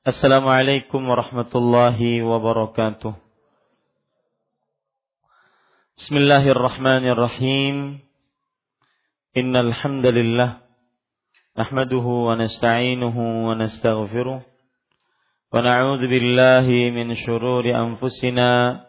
Assalamualaikum warahmatullahi wabarakatuh. Bismillahirrahmanirrahim. Innal alhamdulillah. nahmaduhu wa nasta'inuhu wa nastaghfiruh wa na'udzu billahi min shururi anfusina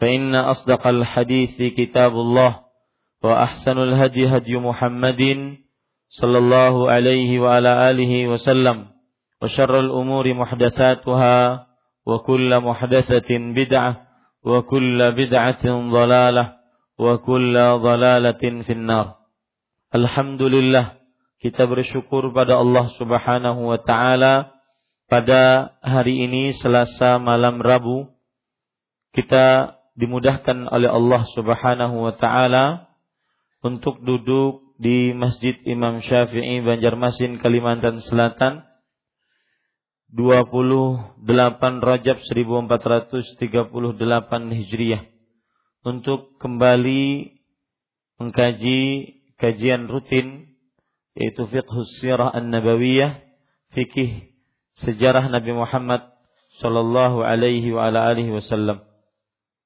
فان اصدق الحديث كتاب الله واحسن الهدي هدي محمد صلى الله عليه وعلى اله وسلم وشر الامور محدثاتها وكل محدثه بدعه وكل بدعه ضلاله وكل ضلاله في النار الحمد لله kita bersyukur pada Allah Subhanahu wa taala pada hari ini Selasa malam Rabu kita dimudahkan oleh Allah Subhanahu wa taala untuk duduk di Masjid Imam Syafi'i Banjarmasin Kalimantan Selatan 28 Rajab 1438 Hijriah untuk kembali mengkaji kajian rutin yaitu fiqh sirah an-nabawiyah, fikih sejarah Nabi Muhammad sallallahu alaihi wa ala alihi wasallam.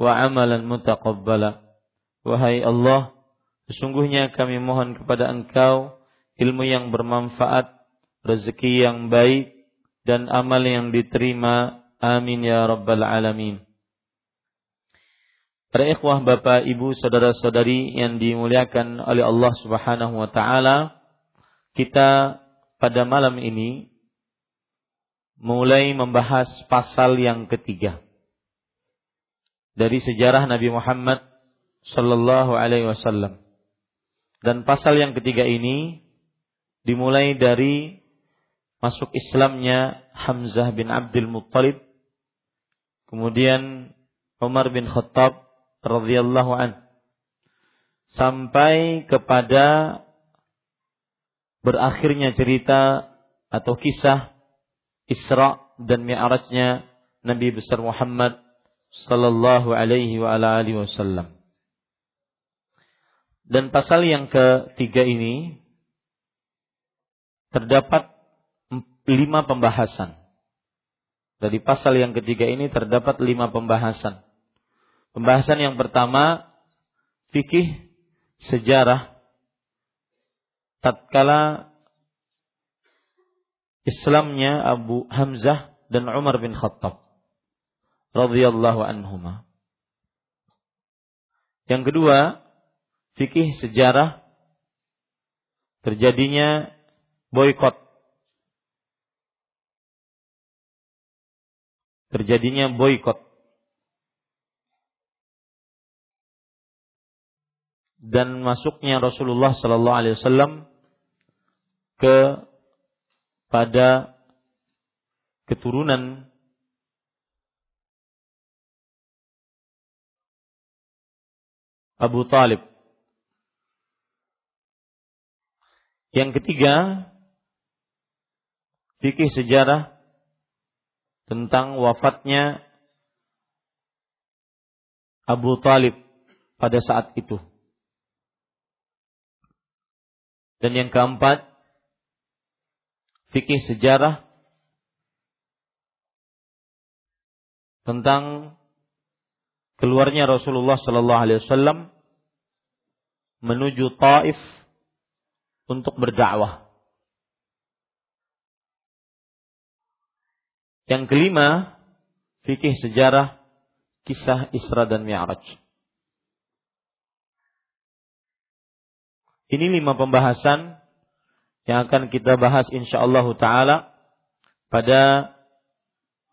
wa amalan mutaqabbala. Wahai Allah sesungguhnya kami mohon kepada Engkau ilmu yang bermanfaat rezeki yang baik dan amal yang diterima. Amin ya rabbal alamin. Para ikhwah bapak ibu saudara saudari yang dimuliakan oleh Allah subhanahu wa ta'ala Kita pada malam ini Mulai membahas pasal yang ketiga Dari sejarah Nabi Muhammad Sallallahu alaihi wasallam. Dan pasal yang ketiga ini Dimulai dari Masuk Islamnya Hamzah bin Abdul Muttalib Kemudian Umar bin Khattab radhiyallahu an sampai kepada berakhirnya cerita atau kisah Isra dan Mi'rajnya Nabi besar Muhammad sallallahu alaihi wa ala alihi wasallam. Dan pasal yang ketiga ini terdapat lima pembahasan. Dari pasal yang ketiga ini terdapat lima pembahasan. Pembahasan yang pertama fikih sejarah tatkala Islamnya Abu Hamzah dan Umar bin Khattab radhiyallahu anhuma. Yang kedua, fikih sejarah terjadinya boykot. Terjadinya boykot dan masuknya Rasulullah Sallallahu Alaihi Wasallam ke pada keturunan Abu Talib. Yang ketiga, fikih sejarah tentang wafatnya Abu Talib pada saat itu. Dan yang keempat, fikih sejarah tentang keluarnya Rasulullah Sallallahu Alaihi Wasallam menuju Taif untuk berdakwah. Yang kelima, fikih sejarah kisah Isra dan Mi'raj. Ini lima pembahasan yang akan kita bahas insyaallah taala pada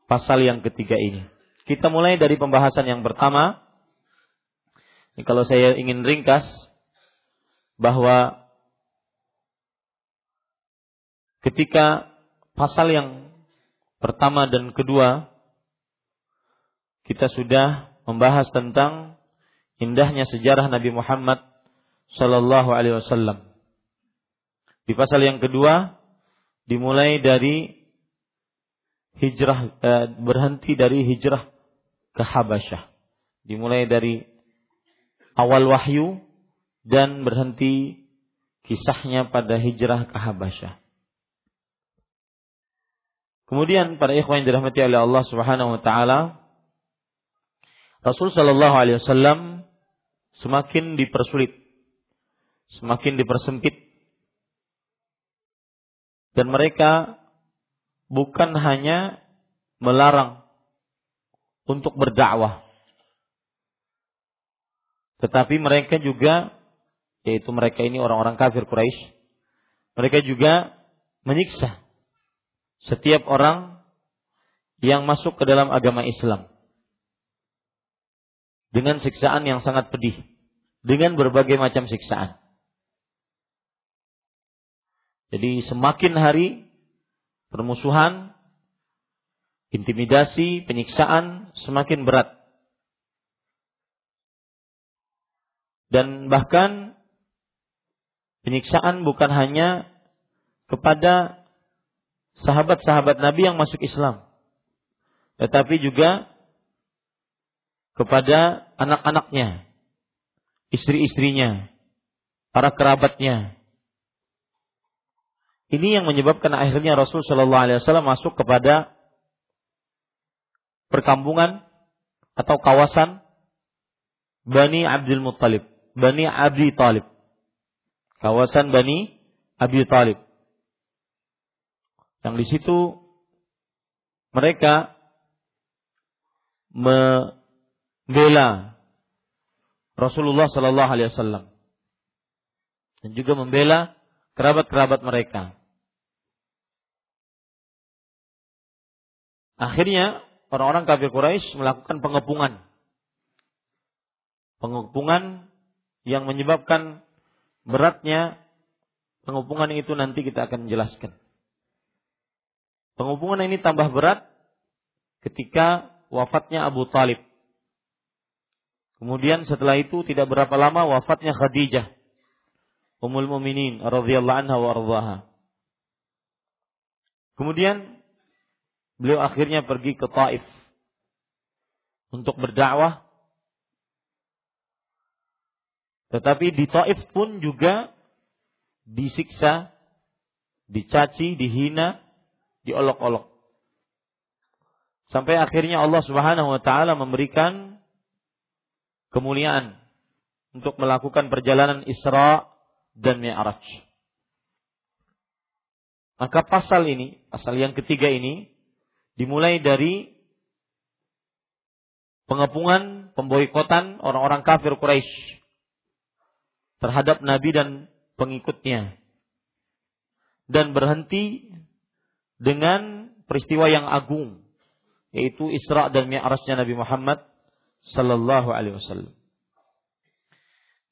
pasal yang ketiga ini. Kita mulai dari pembahasan yang pertama. Ini kalau saya ingin ringkas bahwa ketika pasal yang pertama dan kedua kita sudah membahas tentang indahnya sejarah Nabi Muhammad sallallahu alaihi wasallam. Di pasal yang kedua dimulai dari hijrah eh, berhenti dari hijrah ke Habasyah. Dimulai dari awal wahyu dan berhenti kisahnya pada hijrah ke Habasyah. Kemudian para ikhwan yang dirahmati oleh Allah Subhanahu wa taala, Rasul Shallallahu Alaihi Wasallam semakin dipersulit, semakin dipersempit, dan mereka bukan hanya melarang untuk berdakwah, tetapi mereka juga, yaitu mereka ini orang-orang kafir Quraisy, mereka juga menyiksa setiap orang yang masuk ke dalam agama Islam. Dengan siksaan yang sangat pedih, dengan berbagai macam siksaan. Jadi semakin hari permusuhan, intimidasi, penyiksaan semakin berat. Dan bahkan penyiksaan bukan hanya kepada sahabat-sahabat Nabi yang masuk Islam. Tetapi juga kepada anak-anaknya, istri-istrinya, para kerabatnya. Ini yang menyebabkan akhirnya Rasul Shallallahu Alaihi Wasallam masuk kepada perkampungan atau kawasan Bani Abdul Muttalib, Bani Abi Talib. Kawasan Bani Abi Talib. Yang di situ mereka membela Rasulullah Sallallahu Alaihi Wasallam dan juga membela kerabat-kerabat mereka. Akhirnya orang-orang kafir Quraisy melakukan pengepungan. Pengepungan yang menyebabkan beratnya pengepungan itu nanti kita akan menjelaskan. Penghubungan ini tambah berat ketika wafatnya Abu Talib. Kemudian setelah itu tidak berapa lama wafatnya Khadijah. Ummul Muminin radhiyallahu anha wa ardhaha. Kemudian beliau akhirnya pergi ke Taif untuk berdakwah. Tetapi di Taif pun juga disiksa, dicaci, dihina, diolok-olok. Sampai akhirnya Allah Subhanahu wa taala memberikan kemuliaan untuk melakukan perjalanan Isra dan Mi'raj. Maka pasal ini, pasal yang ketiga ini dimulai dari pengepungan, pemboikotan orang-orang kafir Quraisy terhadap Nabi dan pengikutnya dan berhenti dengan peristiwa yang agung yaitu Isra dan Mi'rajnya Nabi Muhammad sallallahu alaihi wasallam.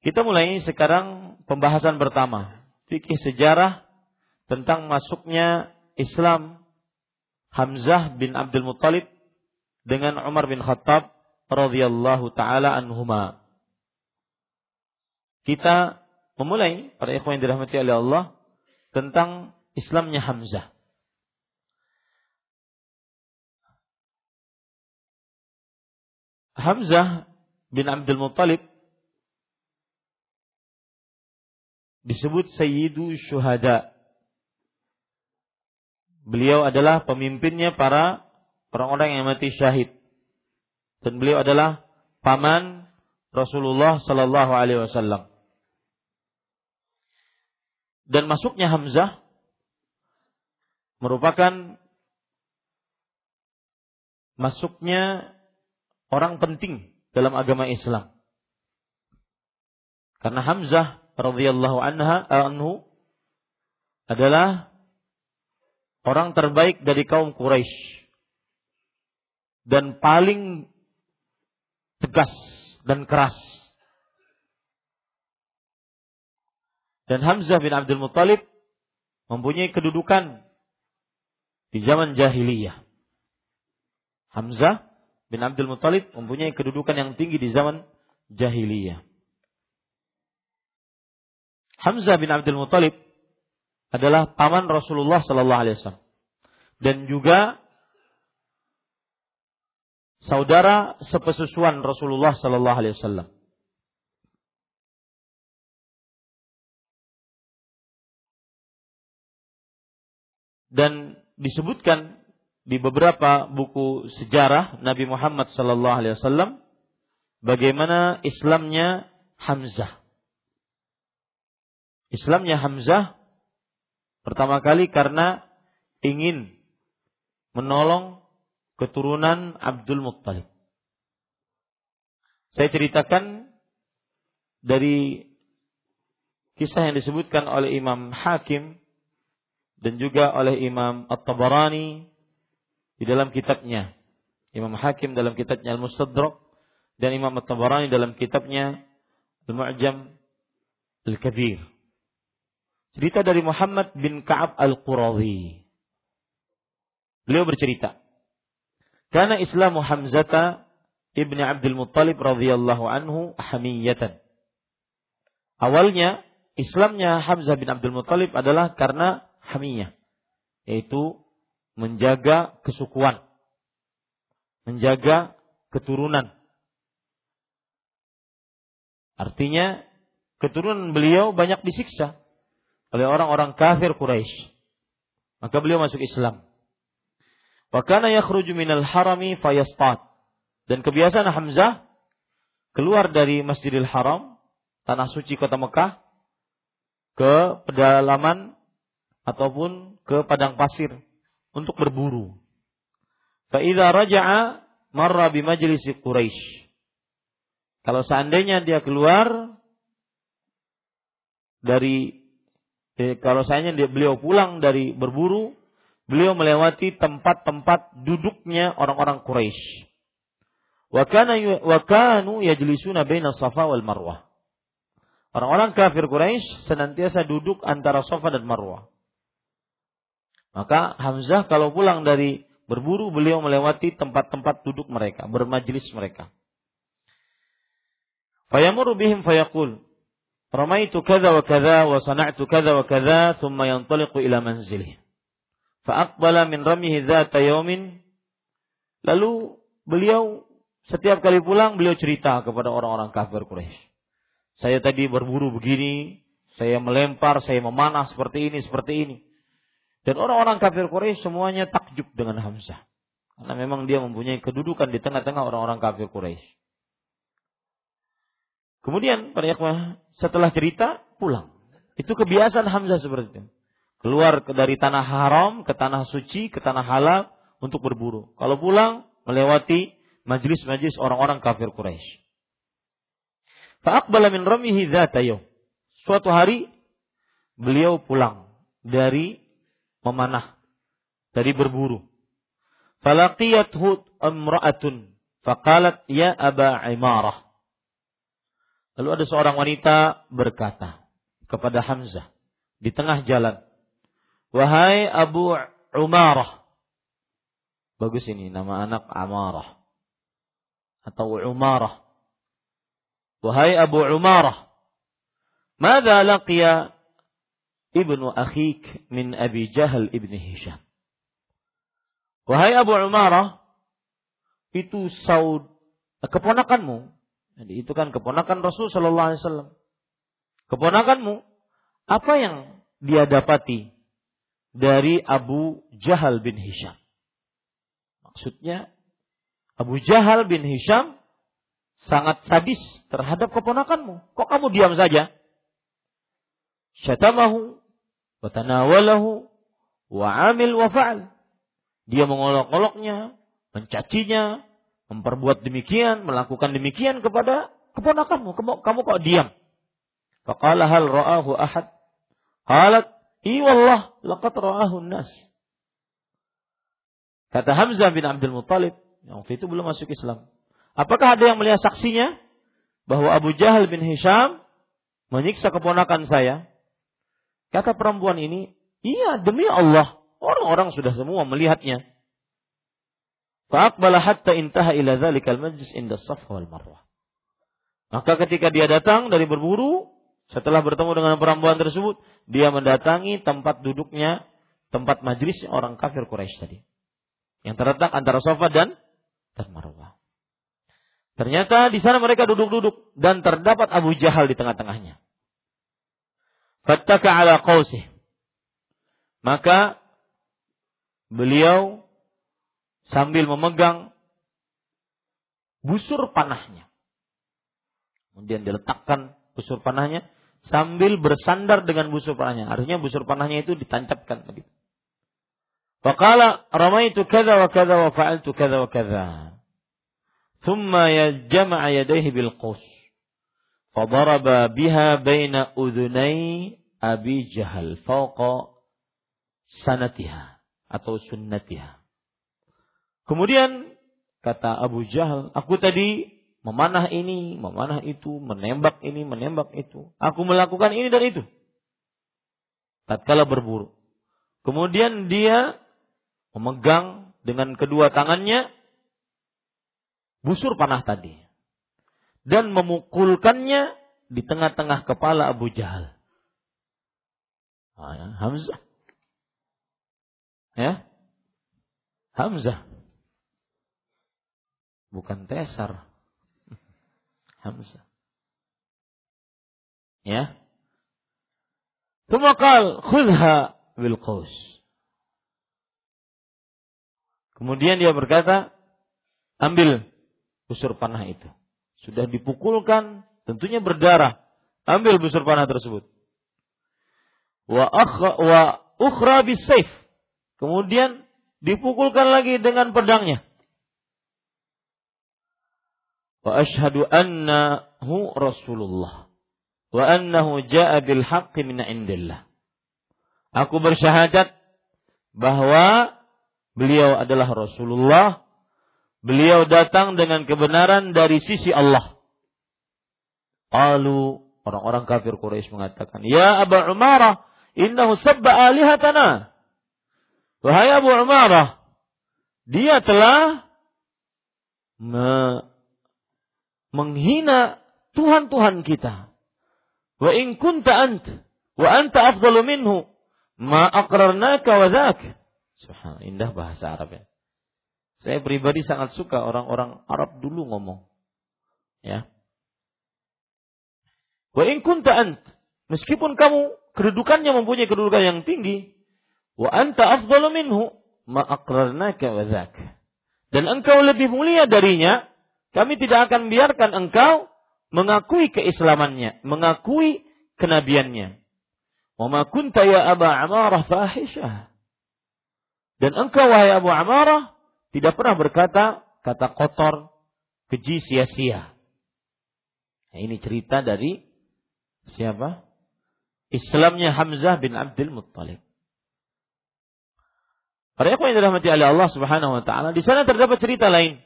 Kita mulai sekarang pembahasan pertama, fikih sejarah tentang masuknya Islam Hamzah bin Abdul Muttalib dengan Umar bin Khattab radhiyallahu taala anhuma. Kita memulai para ikhwan yang dirahmati oleh Allah tentang Islamnya Hamzah. Hamzah bin Abdul Muttalib disebut Sayyidu Syuhada. Beliau adalah pemimpinnya para orang-orang yang mati syahid. Dan beliau adalah paman Rasulullah Sallallahu Alaihi Wasallam. Dan masuknya Hamzah merupakan masuknya orang penting dalam agama Islam. Karena Hamzah radhiyallahu anhu adalah orang terbaik dari kaum Quraisy dan paling tegas dan keras. Dan Hamzah bin Abdul Muttalib mempunyai kedudukan di zaman jahiliyah. Hamzah bin Abdul Muttalib mempunyai kedudukan yang tinggi di zaman jahiliyah. Hamzah bin Abdul Muttalib adalah paman Rasulullah Sallallahu Alaihi Wasallam dan juga saudara sepesusuan Rasulullah Sallallahu Alaihi Wasallam. Dan disebutkan di beberapa buku sejarah Nabi Muhammad sallallahu alaihi wasallam bagaimana Islamnya Hamzah. Islamnya Hamzah pertama kali karena ingin menolong keturunan Abdul Muttalib. Saya ceritakan dari kisah yang disebutkan oleh Imam Hakim dan juga oleh Imam At-Tabarani di dalam kitabnya. Imam Hakim dalam kitabnya Al-Mustadrak dan Imam At-Tabarani dalam kitabnya Al-Mu'jam Al-Kabir. Cerita dari Muhammad bin Ka'ab Al-Quradhi. Beliau bercerita, "Karena Islamu Hamzata ibni Abdul Muttalib radhiyallahu anhu hamiyatan." Awalnya Islamnya Hamzah bin Abdul Muttalib adalah karena hamiyah, yaitu menjaga kesukuan, menjaga keturunan. Artinya keturunan beliau banyak disiksa oleh orang-orang kafir Quraisy. Maka beliau masuk Islam. Wa kana yakhruju minal harami fayastat. Dan kebiasaan Hamzah keluar dari Masjidil Haram, tanah suci kota Mekah, ke pedalaman ataupun ke padang pasir untuk berburu. Fa'idha raja'a marra bimajlisi Quraisy. Kalau seandainya dia keluar dari eh, kalau dia beliau pulang dari berburu, beliau melewati tempat-tempat duduknya orang-orang Quraisy. Wa kana wa kanu yajlisuna baina Safa wal Marwah. Orang-orang kafir Quraisy senantiasa duduk antara Safa dan Marwah. Maka Hamzah kalau pulang dari berburu beliau melewati tempat-tempat duduk mereka, bermajlis mereka. Fayamuru bihim fayaqul Ramaitu kadza wa kadza wa sana'tu kadza wa kadza thumma yantaliqu ila manzilih. Fa'aqbala min ramihi dzata yawmin Lalu beliau setiap kali pulang beliau cerita kepada orang-orang kafir Quraisy. Saya tadi berburu begini, saya melempar, saya memanah seperti ini, seperti ini. Dan orang-orang kafir Quraisy semuanya takjub dengan Hamzah. Karena memang dia mempunyai kedudukan di tengah-tengah orang-orang kafir Quraisy. Kemudian pada ikhwah setelah cerita pulang. Itu kebiasaan Hamzah seperti itu. Keluar dari tanah haram ke tanah suci ke tanah halal untuk berburu. Kalau pulang melewati majlis-majlis orang-orang kafir Quraisy. Fa'aqbala min ramihi Suatu hari beliau pulang dari memanah dari berburu. Falaqiyathu amra'atun faqalat ya Aba Imarah. Lalu ada seorang wanita berkata kepada Hamzah di tengah jalan, "Wahai Abu Umarah." Bagus ini nama anak Amarah atau Umarah. Wahai Abu Umarah, "Mada laqiya ibnu akhik min Abi Jahal ibni Hisham. Wahai Abu Umarah, itu saud keponakanmu. Jadi itu kan keponakan Rasul Shallallahu Alaihi Wasallam. Keponakanmu, apa yang dia dapati dari Abu Jahal bin Hisham? Maksudnya Abu Jahal bin Hisham sangat sadis terhadap keponakanmu. Kok kamu diam saja? Syatamahu, watanawalahu, wa amil wa fa'al. Dia mengolok-oloknya, mencacinya, memperbuat demikian, melakukan demikian kepada keponakanmu. Kamu, kamu kok diam? Faqala hal ra'ahu ahad? Qalat, i laqad ra'ahu nas. Kata Hamzah bin Abdul Muttalib, yang waktu itu belum masuk Islam. Apakah ada yang melihat saksinya? Bahwa Abu Jahal bin Hisham menyiksa keponakan saya. Kata perempuan ini, iya demi Allah. Orang-orang sudah semua melihatnya. Fa'aqbala hatta intaha ila dhalikal majlis inda wal marwah. Maka ketika dia datang dari berburu, setelah bertemu dengan perempuan tersebut, dia mendatangi tempat duduknya, tempat majlis orang kafir Quraisy tadi. Yang terletak antara sofa dan Marwah. Ternyata di sana mereka duduk-duduk dan terdapat Abu Jahal di tengah-tengahnya. Fattaka ala qausih. Maka beliau sambil memegang busur panahnya. Kemudian diletakkan busur panahnya sambil bersandar dengan busur panahnya. Artinya busur panahnya itu ditancapkan begitu. Faqala ramaitu kadza wa kadza wa fa'altu kadza wa kadza. Thumma yajma'a yadayhi bil qus. Fadaraba biha baina udhunai Abi Jahal fawqa sanatiha atau sunnatiha. Kemudian kata Abu Jahal, aku tadi memanah ini, memanah itu, menembak ini, menembak itu. Aku melakukan ini dan itu. Tatkala berburu. Kemudian dia memegang dengan kedua tangannya busur panah tadi dan memukulkannya di tengah-tengah kepala Abu Jahal. Ah, ya. Hamzah. Ya. Hamzah. Bukan Tesar. Hamzah. Ya. Tumakal khudha bil. Kemudian dia berkata, ambil busur panah itu. Sudah dipukulkan, tentunya berdarah. Ambil busur panah tersebut. Wa akhra, wa ukhra. Kemudian dipukulkan lagi dengan pedangnya. Wa ashhadu annahu Rasulullah wa annahu jaa bil haqqi min indillah. Aku bersyahadat bahwa beliau adalah Rasulullah Beliau datang dengan kebenaran dari sisi Allah. Lalu orang-orang kafir Quraisy mengatakan, "Ya Abu Umarah, innahu sabba alihatana." Wahai Abu Umarah, dia telah me menghina Tuhan-Tuhan kita. Wa in kunta ant wa anta afdalu minhu ma aqrarnaka wa dhak. Subhanallah, indah bahasa Arab ya. Saya pribadi sangat suka orang-orang Arab dulu ngomong. Ya. Wa in kunta ant, meskipun kamu kedudukannya mempunyai kedudukan yang tinggi, wa anta afdalu minhu, ma aqrarnaka wa Dan engkau lebih mulia darinya, kami tidak akan biarkan engkau mengakui keislamannya, mengakui kenabiannya. Wa ma kunta ya Aba Amarah fahisyah. Dan engkau wahai Abu Amarah tidak pernah berkata kata kotor, keji, sia-sia. Nah, ini cerita dari siapa? Islamnya Hamzah bin Abdul Muttalib. Para yang dirahmati oleh Allah Subhanahu wa taala, di sana terdapat cerita lain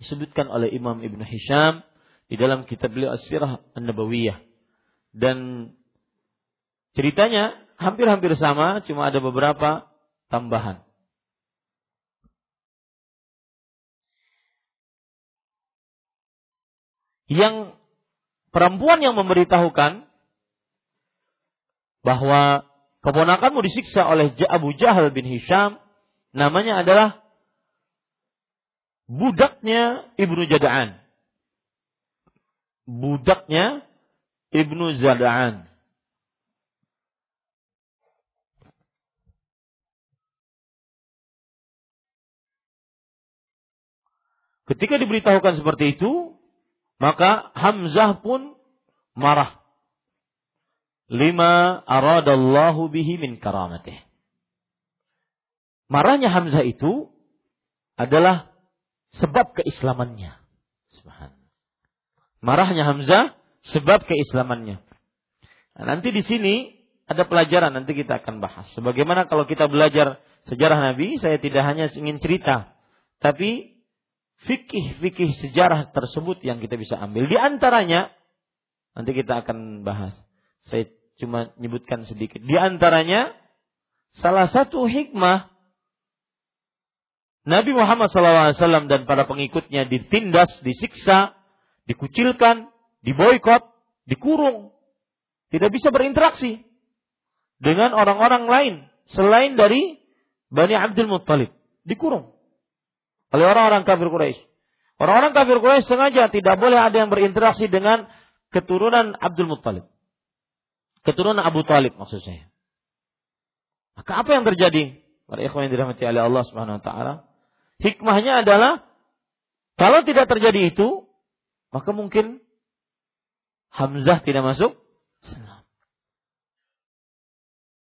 disebutkan oleh Imam Ibn Hisham di dalam kitab beliau As-Sirah An-Nabawiyah. Dan ceritanya hampir-hampir sama, cuma ada beberapa tambahan. yang perempuan yang memberitahukan bahwa keponakanmu disiksa oleh Abu Jahal bin Hisham namanya adalah budaknya Ibnu Jada'an. Budaknya Ibnu Jada'an. Ketika diberitahukan seperti itu, maka Hamzah pun marah. Lima aradallahu bihi min karamatih. Marahnya Hamzah itu adalah sebab keislamannya. Marahnya Hamzah sebab keislamannya. Nah, nanti di sini ada pelajaran nanti kita akan bahas. Sebagaimana kalau kita belajar sejarah Nabi, saya tidak hanya ingin cerita, tapi fikih-fikih sejarah tersebut yang kita bisa ambil. Di antaranya, nanti kita akan bahas. Saya cuma nyebutkan sedikit. Di antaranya, salah satu hikmah Nabi Muhammad SAW dan para pengikutnya ditindas, disiksa, dikucilkan, diboykot, dikurung. Tidak bisa berinteraksi dengan orang-orang lain selain dari Bani Abdul Muttalib. Dikurung oleh orang-orang kafir Quraisy. Orang-orang kafir Quraisy sengaja tidak boleh ada yang berinteraksi dengan keturunan Abdul Muttalib. Keturunan Abu Talib maksud saya. Maka apa yang terjadi? Para ikhwan yang dirahmati oleh Allah Subhanahu wa taala, hikmahnya adalah kalau tidak terjadi itu, maka mungkin Hamzah tidak masuk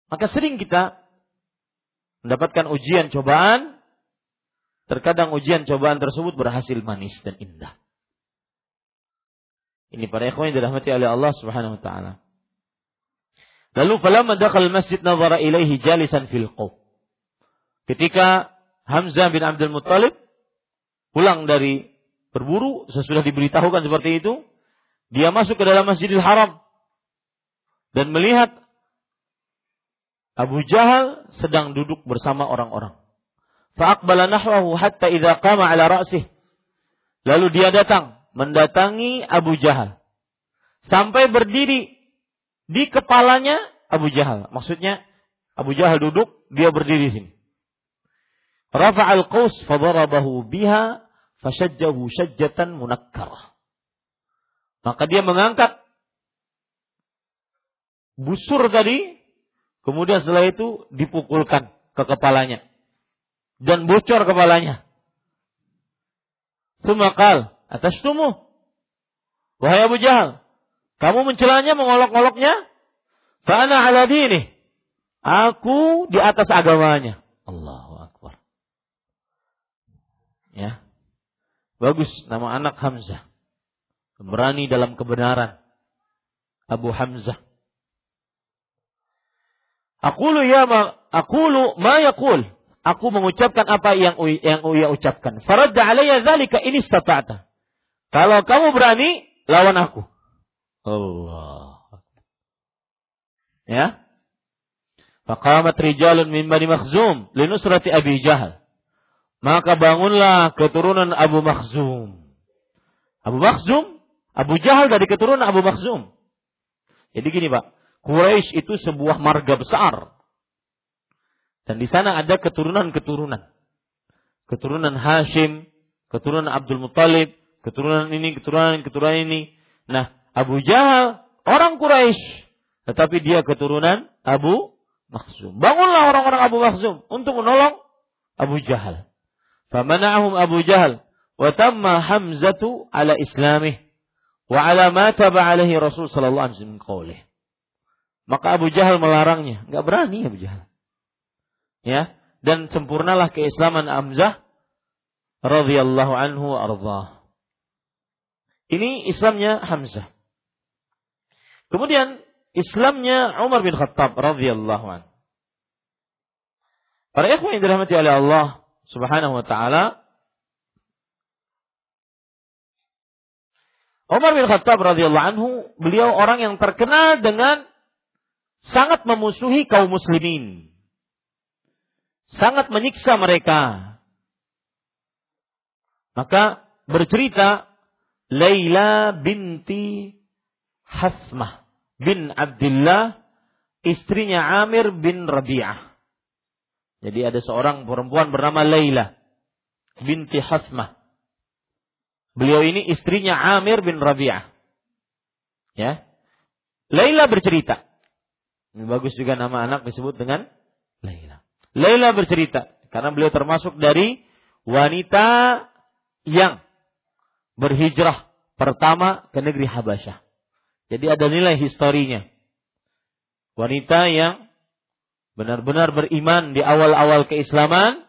Maka sering kita mendapatkan ujian cobaan Terkadang ujian cobaan tersebut berhasil manis dan indah. Ini para ikhwan yang dirahmati oleh Allah Subhanahu wa taala. Lalu falamma dakhal masjid nazara ilaihi jalisan fil. Ketika Hamzah bin Abdul Muttalib pulang dari berburu sesudah diberitahukan seperti itu, dia masuk ke dalam Masjidil Haram dan melihat Abu Jahal sedang duduk bersama orang-orang. Fa'aqbala nahwahu hatta idza qama ala ra'sih. Lalu dia datang mendatangi Abu Jahal. Sampai berdiri di kepalanya Abu Jahal. Maksudnya Abu Jahal duduk, dia berdiri sini. Rafa'al qaus fadarabahu biha fashajjahu syajjatan munakkarah. Maka dia mengangkat busur tadi, kemudian setelah itu dipukulkan ke kepalanya dan bocor kepalanya. Sumakal atas tumu. Wahai Abu Jahal, kamu mencelanya, mengolok-oloknya? Fa'ana ala dini. Aku di atas agamanya. Akbar. Ya. Bagus nama anak Hamzah. Berani dalam kebenaran. Abu Hamzah. Aku lu ya ma, lu ma yaqul. Aku mengucapkan apa yang yang Uya ucapkan. Faradda alayya dzalika ini istata'ta. Kalau kamu berani, lawan aku. Allah. Ya. Faqamat rijalun min Bani Makhzum linusrati Abi Jahal. Maka bangunlah keturunan Abu Makhzum. Abu Makhzum, Abu Jahal dari keturunan Abu Makhzum. Jadi gini Pak, Quraisy itu sebuah marga besar dan di sana ada keturunan-keturunan. Keturunan Hashim, keturunan Abdul Muttalib, keturunan ini, keturunan ini, keturunan ini. Nah, Abu Jahal orang Quraisy, tetapi dia keturunan Abu Makhzum. Bangunlah orang-orang Abu Makhzum untuk menolong Abu Jahal. Famana'ahum Abu Jahal wa tamma Hamzatu ala islamih wa ala ma taba alaihi Rasul sallallahu alaihi wasallam Maka Abu Jahal melarangnya, enggak berani Abu Jahal ya dan sempurnalah keislaman Hamzah radhiyallahu anhu arda. Ini Islamnya Hamzah. Kemudian Islamnya Umar bin Khattab radhiyallahu anhu. Para ikhwan yang dirahmati oleh Allah Subhanahu wa taala, Umar bin Khattab radhiyallahu anhu, beliau orang yang terkenal dengan sangat memusuhi kaum muslimin sangat menyiksa mereka. Maka bercerita Laila binti Hasmah bin Abdullah istrinya Amir bin Rabi'ah. Jadi ada seorang perempuan bernama Laila binti Hasmah. Beliau ini istrinya Amir bin Rabi'ah. Ya. Laila bercerita. Ini bagus juga nama anak disebut dengan Laila. Laila bercerita karena beliau termasuk dari wanita yang berhijrah pertama ke negeri Habasyah. Jadi ada nilai historinya. Wanita yang benar-benar beriman di awal-awal keislaman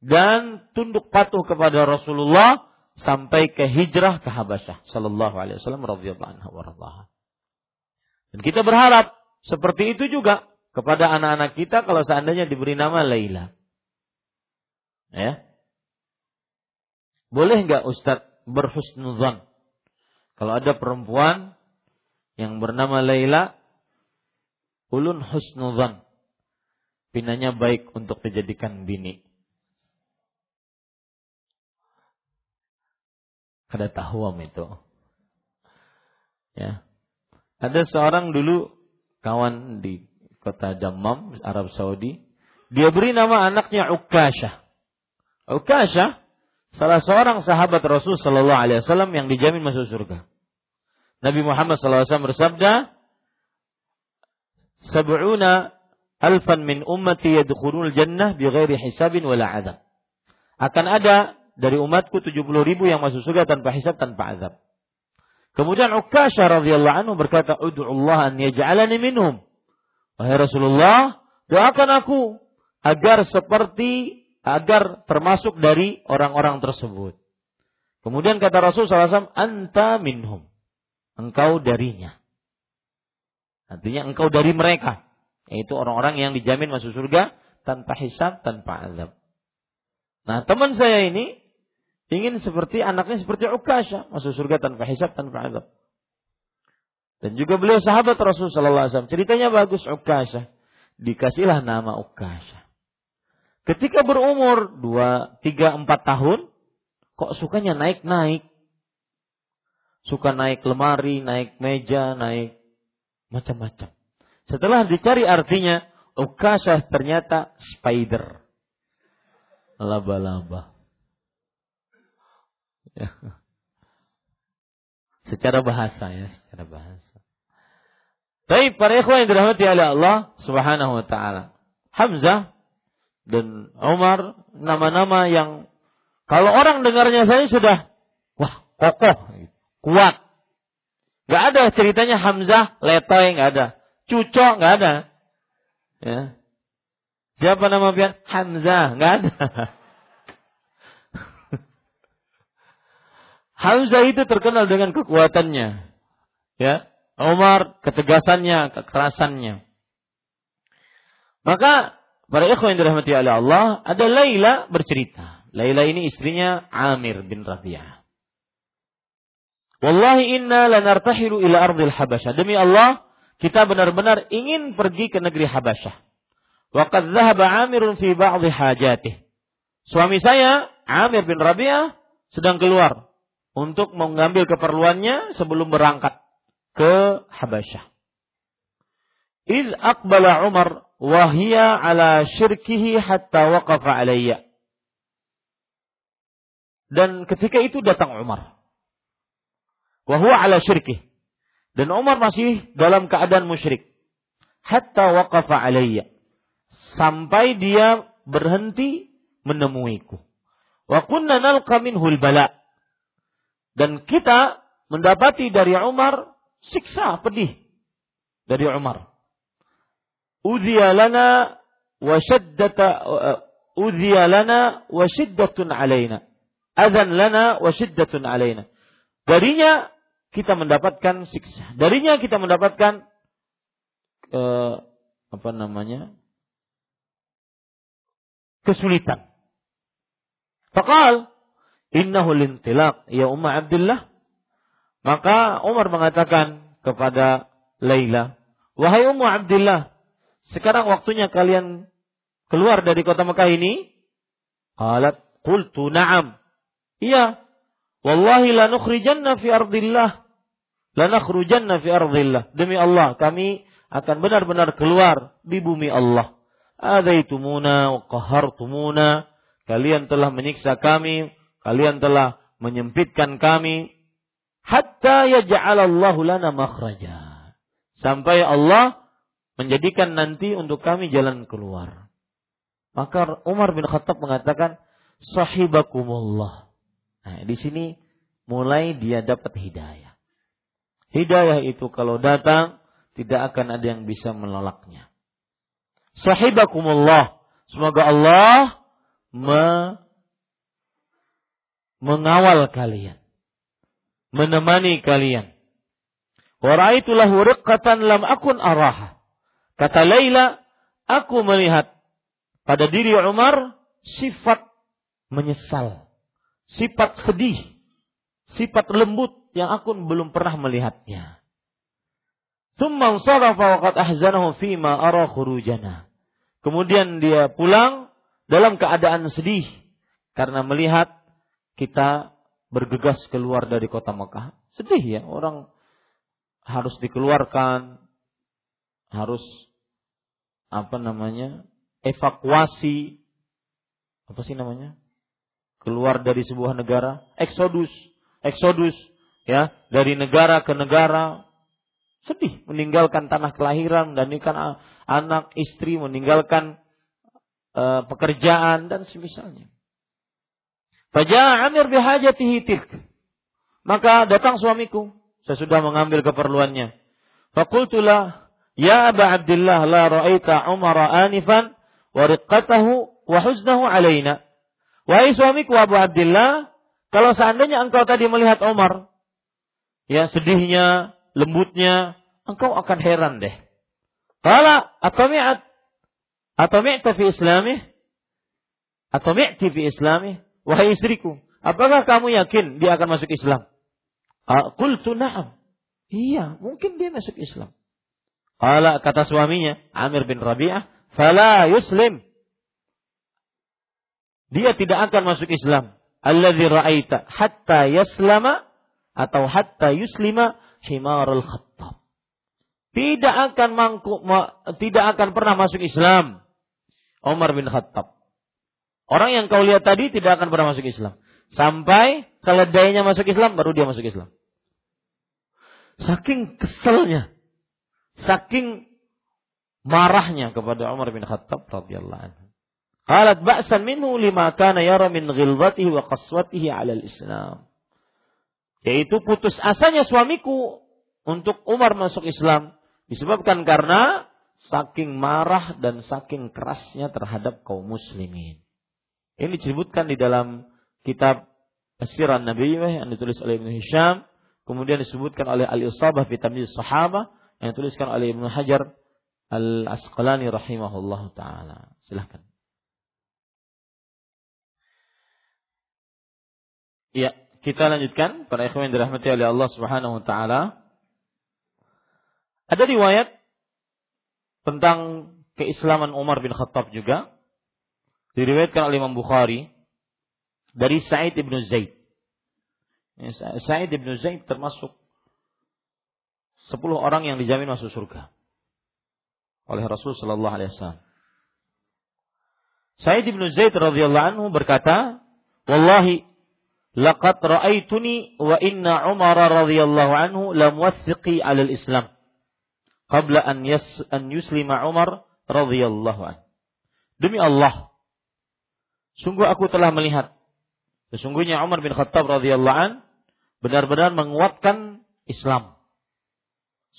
dan tunduk patuh kepada Rasulullah sampai ke hijrah ke Habasyah sallallahu alaihi wasallam radhiyallahu anhu Dan kita berharap seperti itu juga kepada anak-anak kita kalau seandainya diberi nama Laila. Ya. Boleh nggak Ustadz berhusnuzan? Kalau ada perempuan yang bernama Laila, ulun husnuzan. Pinanya baik untuk dijadikan bini. Kada tahu itu. Ya. Ada seorang dulu kawan di kota Dammam, Arab Saudi. Dia beri nama anaknya Ukasha. Ukasha salah seorang sahabat Rasul Shallallahu Alaihi Wasallam yang dijamin masuk surga. Nabi Muhammad SAW bersabda, "Sab'una alfan min ummati yadkhulul jannah bighairi hisabin wala adab." Akan ada dari umatku 70 ribu yang masuk surga tanpa hisab tanpa azab. Kemudian Ukasha radhiyallahu anhu berkata, "Ud'u Allah an yaj'alani minhum." Wahai Rasulullah, doakan aku agar seperti agar termasuk dari orang-orang tersebut. Kemudian kata Rasul SAW, "Anta minhum." Engkau darinya. Artinya engkau dari mereka. Yaitu orang-orang yang dijamin masuk surga tanpa hisab, tanpa azab. Nah teman saya ini ingin seperti anaknya seperti Ukasha masuk surga tanpa hisab tanpa azab. Dan juga beliau sahabat Rasul wasallam. Ceritanya bagus Ukasha. Dikasihlah nama Ukasha. Ketika berumur 2, 3, 4 tahun, kok sukanya naik-naik. Suka naik lemari, naik meja, naik macam-macam. Setelah dicari artinya, Ukasha ternyata spider. Laba-laba. Ya. Secara bahasa ya, secara bahasa. Tapi para ikhwan yang dirahmati oleh Allah Subhanahu wa taala. Hamzah dan Umar nama-nama yang kalau orang dengarnya saya sudah wah kokoh, kuat. Gak ada ceritanya Hamzah letoy gak ada, Cucok gak ada. Ya. Siapa nama pian? Hamzah gak ada. Hamzah itu terkenal dengan kekuatannya. Ya, Umar ketegasannya, kekerasannya. Maka para ikhwan yang dirahmati oleh Allah, ada Laila bercerita. Laila ini istrinya Amir bin Rabi'ah. Wallahi inna lanartahilu ila ardil Habasyah. Demi Allah, kita benar-benar ingin pergi ke negeri Habasyah. Wa qad dhahaba Amirun fi ba'dhi hajatih. Suami saya, Amir bin Rabi'ah, sedang keluar untuk mengambil keperluannya sebelum berangkat ke Habasyah. Iz aqbala Umar wahia ala syirkihi hatta waqafa alayya. Dan ketika itu datang Umar. Wahua ala syirkih. Dan Umar masih dalam keadaan musyrik. Hatta waqafa alayya. Sampai dia berhenti menemuiku. Wa kunna nalqa minhul bala. Dan kita mendapati dari Umar siksa pedih dari Umar. Udhiya lana wa syaddata udhiya lana wa syiddatun alaina. Adzan lana wa syiddatun alaina. Darinya kita mendapatkan siksa. Darinya kita mendapatkan uh, apa namanya? kesulitan. Fakal Innahu lintilaq ya Umma Abdullah. Maka Umar mengatakan kepada Laila, "Wahai Ummu Abdullah, sekarang waktunya kalian keluar dari kota Mekah ini?" Qalat, "Qultu na'am." Iya. Wallahi lanukhrijanna fi ardillah. Lanakhrujanna fi ardillah. Demi Allah, kami akan benar-benar keluar di bumi Allah. Adaitumuna wa qahartumuna. Kalian telah menyiksa kami, kalian telah menyempitkan kami hatta yaj'alallahu lana makhraja. Sampai Allah menjadikan nanti untuk kami jalan keluar. Maka Umar bin Khattab mengatakan, sahibakumullah. Nah, di sini mulai dia dapat hidayah. Hidayah itu kalau datang tidak akan ada yang bisa menolaknya. Sahibakumullah. Semoga Allah me mengawal kalian. Menemani kalian. Waraitulah riqqatan lam akun araha. Kata Laila, aku melihat pada diri Umar sifat menyesal, sifat sedih, sifat lembut yang aku belum pernah melihatnya. Kemudian dia pulang dalam keadaan sedih karena melihat kita bergegas keluar dari kota Mekah. Sedih ya, orang harus dikeluarkan, harus apa namanya? evakuasi apa sih namanya? keluar dari sebuah negara, eksodus, eksodus ya, dari negara ke negara. Sedih meninggalkan tanah kelahiran dan ikan anak, istri, meninggalkan uh, pekerjaan dan semisalnya. Faja'a Amir bihajatihi tilk. Maka datang suamiku. Saya sudah mengambil keperluannya. Fakultulah, Ya Aba Abdullah la ra'aita Umar anifan wa riqqatahu wa huznahu alaina. Wahai suamiku Abu Abdullah, kalau seandainya engkau tadi melihat Umar, ya sedihnya, lembutnya, engkau akan heran deh. Kala atami'at atami'ta fi islamih? Atami'ti fi islamih? Wahai istriku, apakah kamu yakin dia akan masuk Islam? Qultu na'am. Iya, mungkin dia masuk Islam. Qala kata suaminya, Amir bin Rabi'ah, fala yuslim. Dia tidak akan masuk Islam. Alladzi ra'aita hatta yaslama atau hatta yuslima himarul khattab. Tidak akan mangku, tidak akan pernah masuk Islam. Umar bin Khattab. Orang yang kau lihat tadi tidak akan pernah masuk Islam. Sampai keledainya masuk Islam, baru dia masuk Islam. Saking keselnya. Saking marahnya kepada Umar bin Khattab radhiyallahu anhu. Halat ba'san minhu lima kana yara min ghilzatihi wa qaswatihi 'ala al-Islam. Yaitu putus asanya suamiku untuk Umar masuk Islam disebabkan karena saking marah dan saking kerasnya terhadap kaum muslimin. Ini disebutkan di dalam kitab Asiran Nabi yang ditulis oleh Ibnu Hisham, kemudian disebutkan oleh Al-Isabah fi Tamyiz Sahaba yang dituliskan oleh Ibnu Hajar Al-Asqalani rahimahullah taala. Silahkan. Ya, kita lanjutkan para ikhwan dirahmati oleh Allah Subhanahu wa taala. Ada riwayat tentang keislaman Umar bin Khattab juga diriwayatkan oleh Imam Bukhari dari Sa'id ibnu Zaid. Ya, Sa'id ibnu Zaid termasuk sepuluh orang yang dijamin masuk surga oleh Rasul Shallallahu Alaihi Wasallam. Sa'id ibnu Zaid radhiyallahu anhu berkata, "Wallahi, laqad ra'aituni wa inna Umar radhiyallahu anhu lam 'ala al-Islam qabla an yas an yuslima Umar radhiyallahu anhu." Demi Allah, Sungguh aku telah melihat sesungguhnya Umar bin Khattab radhiyallahu an benar-benar menguatkan Islam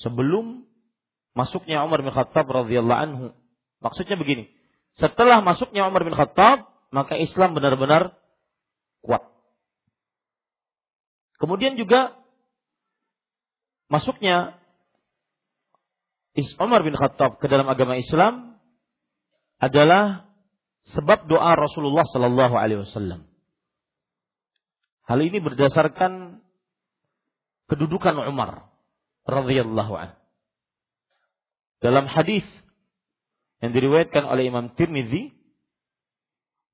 sebelum masuknya Umar bin Khattab radhiyallahu anhu. Maksudnya begini, setelah masuknya Umar bin Khattab, maka Islam benar-benar kuat. Kemudian juga masuknya Umar bin Khattab ke dalam agama Islam adalah sebab doa Rasulullah Sallallahu Alaihi Wasallam. Hal ini berdasarkan kedudukan Umar radhiyallahu an. Dalam hadis yang diriwayatkan oleh Imam Tirmidzi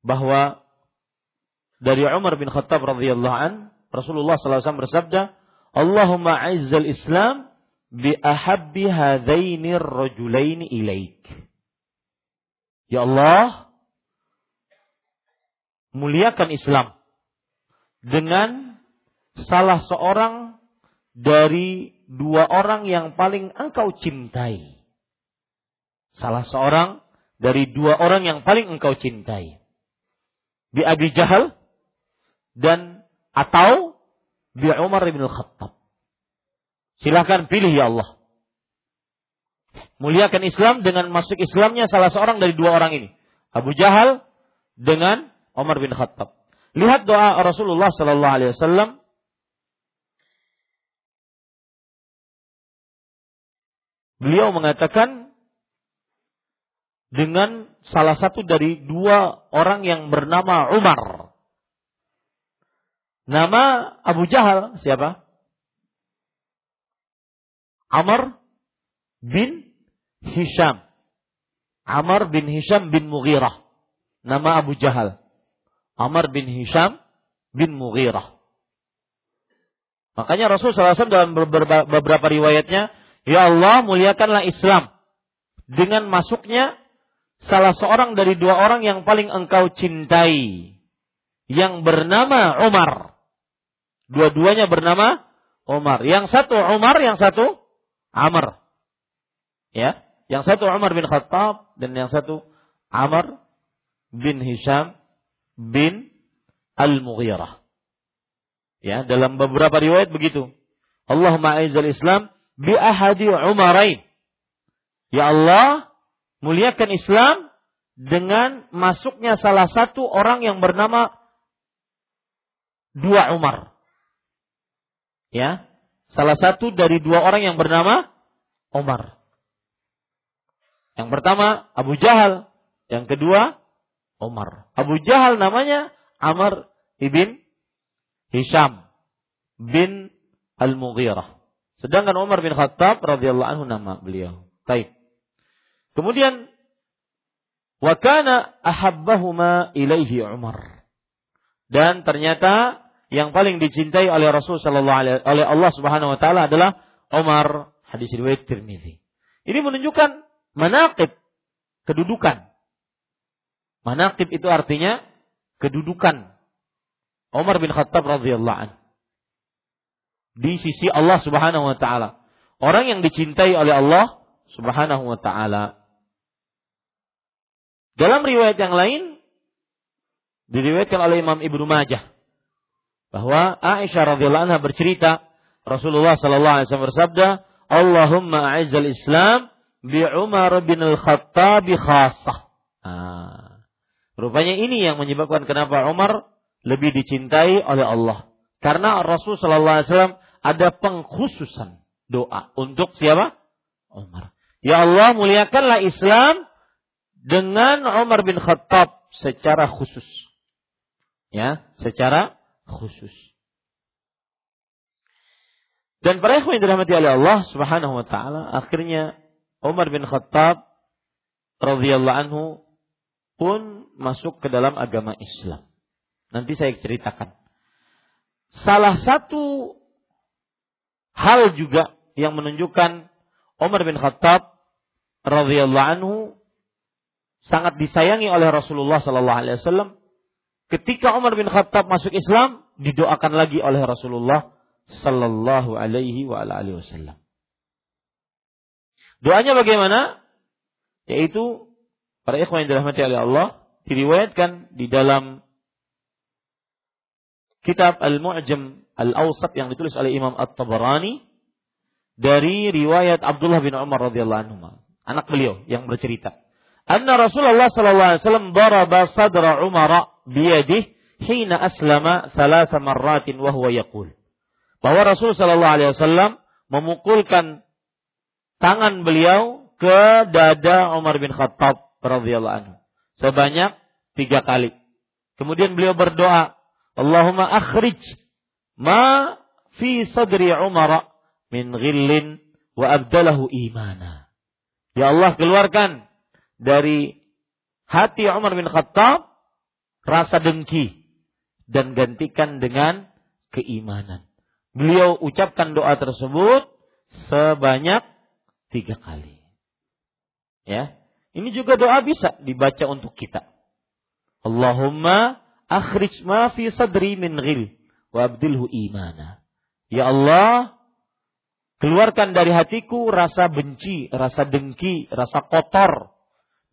bahwa dari Umar bin Khattab radhiyallahu an Rasulullah wasallam bersabda, "Allahumma 'izzal Islam bi ahabbi hadaini rajulaini ilaik. Ya Allah, muliakan Islam dengan salah seorang dari dua orang yang paling engkau cintai. Salah seorang dari dua orang yang paling engkau cintai. Bi Abi Jahal dan atau bi Umar bin Khattab. Silahkan pilih ya Allah. Muliakan Islam dengan masuk Islamnya salah seorang dari dua orang ini. Abu Jahal dengan Umar bin Khattab. Lihat doa Rasulullah Sallallahu Alaihi Wasallam. Beliau mengatakan dengan salah satu dari dua orang yang bernama Umar. Nama Abu Jahal siapa? Amr bin Hisham. Amr bin Hisham bin Mughirah. Nama Abu Jahal. Amr bin Hisham bin Mughirah. Makanya Rasul SAW dalam beberapa riwayatnya, Ya Allah muliakanlah Islam dengan masuknya salah seorang dari dua orang yang paling engkau cintai. Yang bernama Umar. Dua-duanya bernama Umar. Yang satu Umar, yang satu Amr. Ya, yang satu Umar bin Khattab dan yang satu Amr bin Hisham bin Al-Mughirah. Ya, dalam beberapa riwayat begitu. Allahumma aizal Islam bi ahadi Umarain. Ya Allah, muliakan Islam dengan masuknya salah satu orang yang bernama dua Umar. Ya, salah satu dari dua orang yang bernama Umar. Yang pertama Abu Jahal, yang kedua Umar. Abu Jahal namanya Amr ibn Hisham bin Al-Mughirah. Sedangkan Umar bin Khattab radhiyallahu anhu nama beliau. Baik. Kemudian wa kana ahabbahuma ilaihi Umar. Dan ternyata yang paling dicintai oleh Rasul sallallahu alaihi oleh Allah Subhanahu wa taala adalah Umar hadis riwayat Tirmizi. Ini menunjukkan manaqib kedudukan. Manaqib itu artinya kedudukan Umar bin Khattab radhiyallahu anhu di sisi Allah Subhanahu wa taala. Orang yang dicintai oleh Allah Subhanahu wa taala. Dalam riwayat yang lain diriwayatkan oleh Imam Ibnu Majah bahwa Aisyah radhiyallahu anha bercerita Rasulullah sallallahu alaihi wasallam bersabda, "Allahumma a'izzal Islam bi Umar bin Al-Khattab khassah." Nah, rupanya ini yang menyebabkan kenapa Umar lebih dicintai oleh Allah. Karena Rasul sallallahu alaihi wasallam ada pengkhususan doa untuk siapa? Umar. Ya Allah, muliakanlah Islam dengan Umar bin Khattab secara khusus. Ya, secara khusus. Dan para ikhwan yang dirahmati oleh Allah Subhanahu wa taala, akhirnya Umar bin Khattab radhiyallahu anhu pun masuk ke dalam agama Islam. Nanti saya ceritakan. Salah satu hal juga yang menunjukkan Umar bin Khattab radhiyallahu anhu sangat disayangi oleh Rasulullah sallallahu alaihi wasallam ketika Umar bin Khattab masuk Islam didoakan lagi oleh Rasulullah sallallahu alaihi wa wasallam. Doanya bagaimana? Yaitu para ikhwan yang dirahmati oleh Allah diriwayatkan di dalam kitab Al-Mu'jam Al-Awsat yang ditulis oleh Imam At-Tabarani dari riwayat Abdullah bin Umar radhiyallahu anhu, anak beliau yang bercerita. Anna Rasulullah sallallahu alaihi wasallam daraba sadra Umar biyadih hina aslama thalatha marratin wa huwa yaqul. Bahwa Rasul sallallahu alaihi wasallam memukulkan tangan beliau ke dada Umar bin Khattab radhiyallahu anhu sebanyak tiga kali. Kemudian beliau berdoa, Allahumma akhrij ma fi sadri Umar min ghillin wa abdalahu imana. Ya Allah keluarkan dari hati Umar bin Khattab rasa dengki dan gantikan dengan keimanan. Beliau ucapkan doa tersebut sebanyak tiga kali. Ya, ini juga doa bisa dibaca untuk kita. Allahumma akhrij ma fi sadri min ghil wa abdilhu imana. Ya Allah, keluarkan dari hatiku rasa benci, rasa dengki, rasa kotor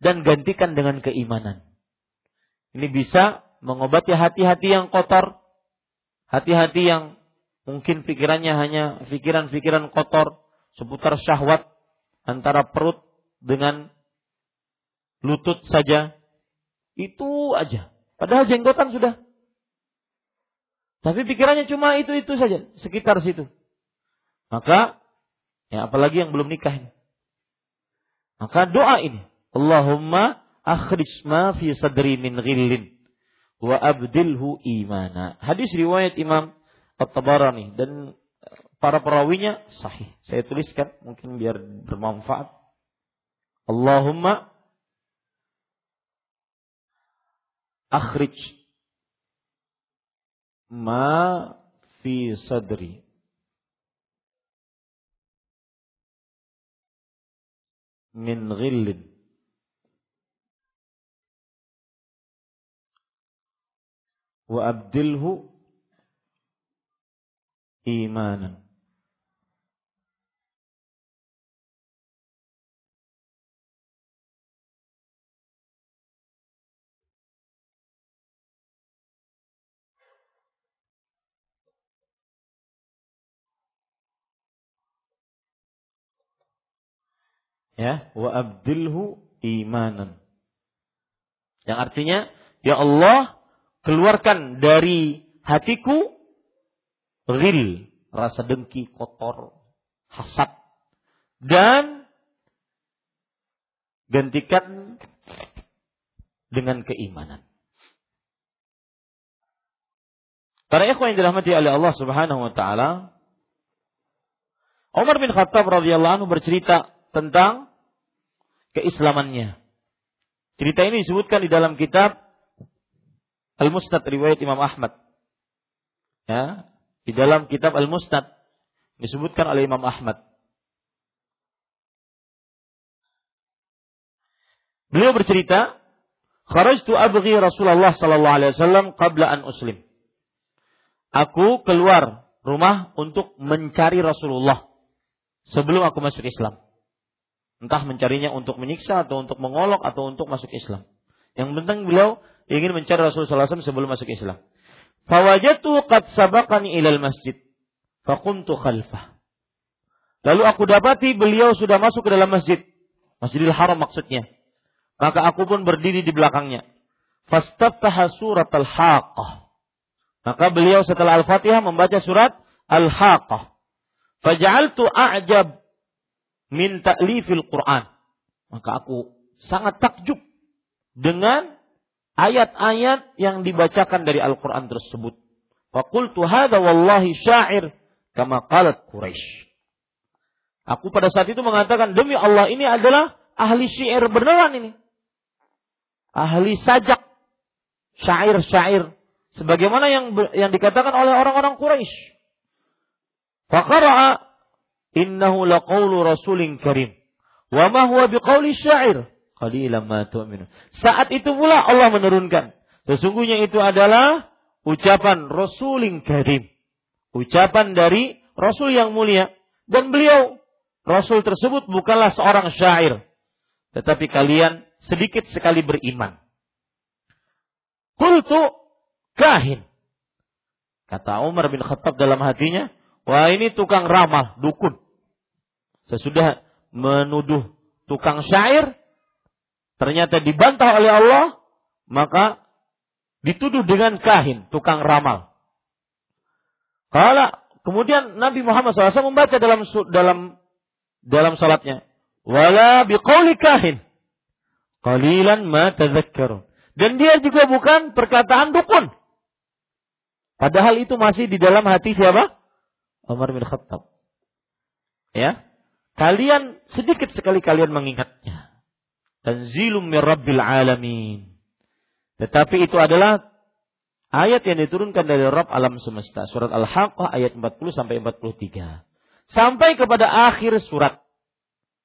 dan gantikan dengan keimanan. Ini bisa mengobati hati-hati yang kotor, hati-hati yang mungkin pikirannya hanya pikiran-pikiran kotor seputar syahwat antara perut dengan lutut saja. Itu aja. Padahal jenggotan sudah. Tapi pikirannya cuma itu-itu saja, sekitar situ. Maka, ya apalagi yang belum nikah ini. Maka doa ini. Allahumma akhrij ma fi sadri min ghillin wa abdilhu imana. Hadis riwayat Imam At-Tabarani dan para perawinya sahih. Saya tuliskan mungkin biar bermanfaat. Allahumma akhrij ma fi sadri min ghillin wa abdilhu imanan. Ya wa abdilhu imanan. Yang artinya ya Allah keluarkan dari hatiku ril rasa dengki kotor hasad dan gantikan dengan keimanan Para ikhwan yang dirahmati oleh Allah Subhanahu wa taala Umar bin Khattab radhiyallahu anhu bercerita tentang keislamannya. Cerita ini disebutkan di dalam kitab Al-Musnad riwayat Imam Ahmad. Ya, di dalam kitab Al-Musnad disebutkan oleh Imam Ahmad. Beliau bercerita, "Kharajtu abghi Rasulullah sallallahu alaihi wasallam qabla an uslim." Aku keluar rumah untuk mencari Rasulullah sebelum aku masuk Islam. Entah mencarinya untuk menyiksa atau untuk mengolok atau untuk masuk Islam. Yang penting beliau ingin mencari Rasulullah SAW sebelum masuk Islam. Fawajatu qad sabaqani ilal masjid. Fakuntu khalfah. Lalu aku dapati beliau sudah masuk ke dalam masjid. Masjidil Haram maksudnya. Maka aku pun berdiri di belakangnya. Fastaftaha surat al-haqah. Maka beliau setelah Al-Fatihah membaca surat Al-Haqah. Faja'altu a'jab min ta'lifil Quran. Maka aku sangat takjub dengan ayat-ayat yang dibacakan dari Al-Quran tersebut. Fakultu hadha wallahi syair kama qalat Quraisy. Aku pada saat itu mengatakan demi Allah ini adalah ahli syair beneran ini. Ahli sajak syair-syair sebagaimana yang yang dikatakan oleh orang-orang Quraisy. Faqara'a innahu laqaulu rasulin karim wa ma huwa biqauli syair saat itu pula Allah menurunkan. Sesungguhnya itu adalah ucapan rasulin karim. Ucapan dari rasul yang mulia. Dan beliau rasul tersebut bukanlah seorang syair. Tetapi kalian sedikit sekali beriman. Kultu kahin. Kata Umar bin Khattab dalam hatinya Wah ini tukang ramal, dukun. Sesudah menuduh tukang syair, ternyata dibantah oleh Allah, maka dituduh dengan kahin, tukang ramal. Kalau kemudian Nabi Muhammad SAW membaca dalam dalam dalam salatnya, wala biqauli kahin, qalilan ma. Dan dia juga bukan perkataan dukun. Padahal itu masih di dalam hati siapa? Umar bin Khattab. Ya. Kalian sedikit sekali kalian mengingatnya. Tanzilum min Rabbil alamin. Tetapi itu adalah ayat yang diturunkan dari Rabb alam semesta. Surat Al-Haqqah ayat 40 sampai 43. sampai kepada akhir surat.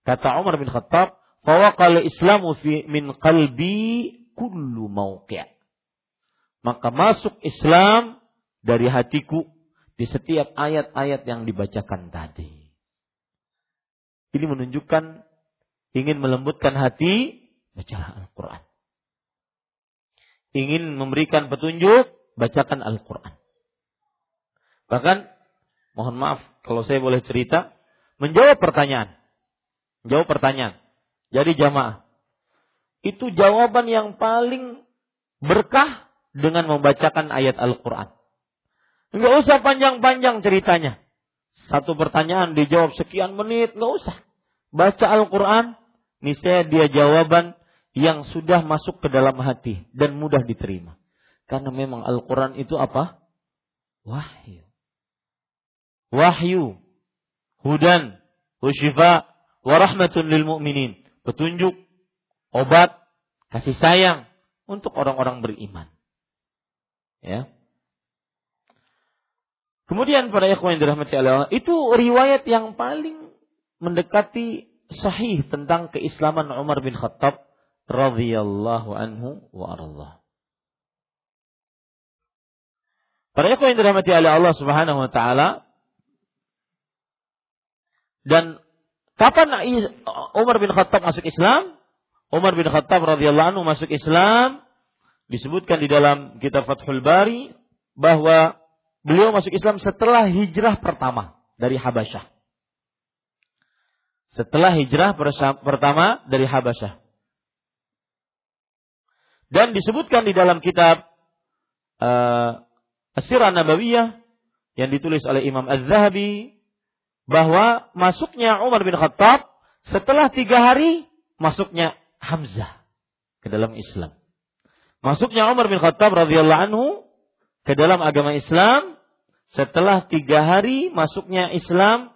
Kata Umar bin Khattab, "Fawaqal Islamu fi min qalbi kullu mauqi'." Maka masuk Islam dari hatiku di setiap ayat-ayat yang dibacakan tadi. Ini menunjukkan ingin melembutkan hati, bacalah Al-Quran. Ingin memberikan petunjuk, bacakan Al-Quran. Bahkan, mohon maaf kalau saya boleh cerita, menjawab pertanyaan. Jawab pertanyaan. Jadi jamaah. Itu jawaban yang paling berkah dengan membacakan ayat Al-Quran. Enggak usah panjang-panjang ceritanya. Satu pertanyaan dijawab sekian menit, enggak usah. Baca Al-Quran, niscaya dia jawaban yang sudah masuk ke dalam hati dan mudah diterima. Karena memang Al-Quran itu apa? Wahyu. Wahyu. Hudan. Ushifa warahmatun lil mu'minin. Petunjuk, obat, kasih sayang untuk orang-orang beriman. Ya. Kemudian pada ikhwan yang dirahmati Allah, itu riwayat yang paling mendekati sahih tentang keislaman Umar bin Khattab radhiyallahu anhu wa Allah. Para ikhwan yang dirahmati oleh Allah Subhanahu wa taala dan Kapan Umar bin Khattab masuk Islam? Umar bin Khattab radhiyallahu anhu masuk Islam disebutkan di dalam kitab Fathul Bari bahwa beliau masuk Islam setelah hijrah pertama dari Habasyah. Setelah hijrah pertama dari Habasyah. Dan disebutkan di dalam kitab uh, Asirah Nabawiyah yang ditulis oleh Imam Az-Zahabi bahwa masuknya Umar bin Khattab setelah tiga hari masuknya Hamzah ke dalam Islam. Masuknya Umar bin Khattab radhiyallahu anhu ke dalam agama Islam setelah tiga hari masuknya Islam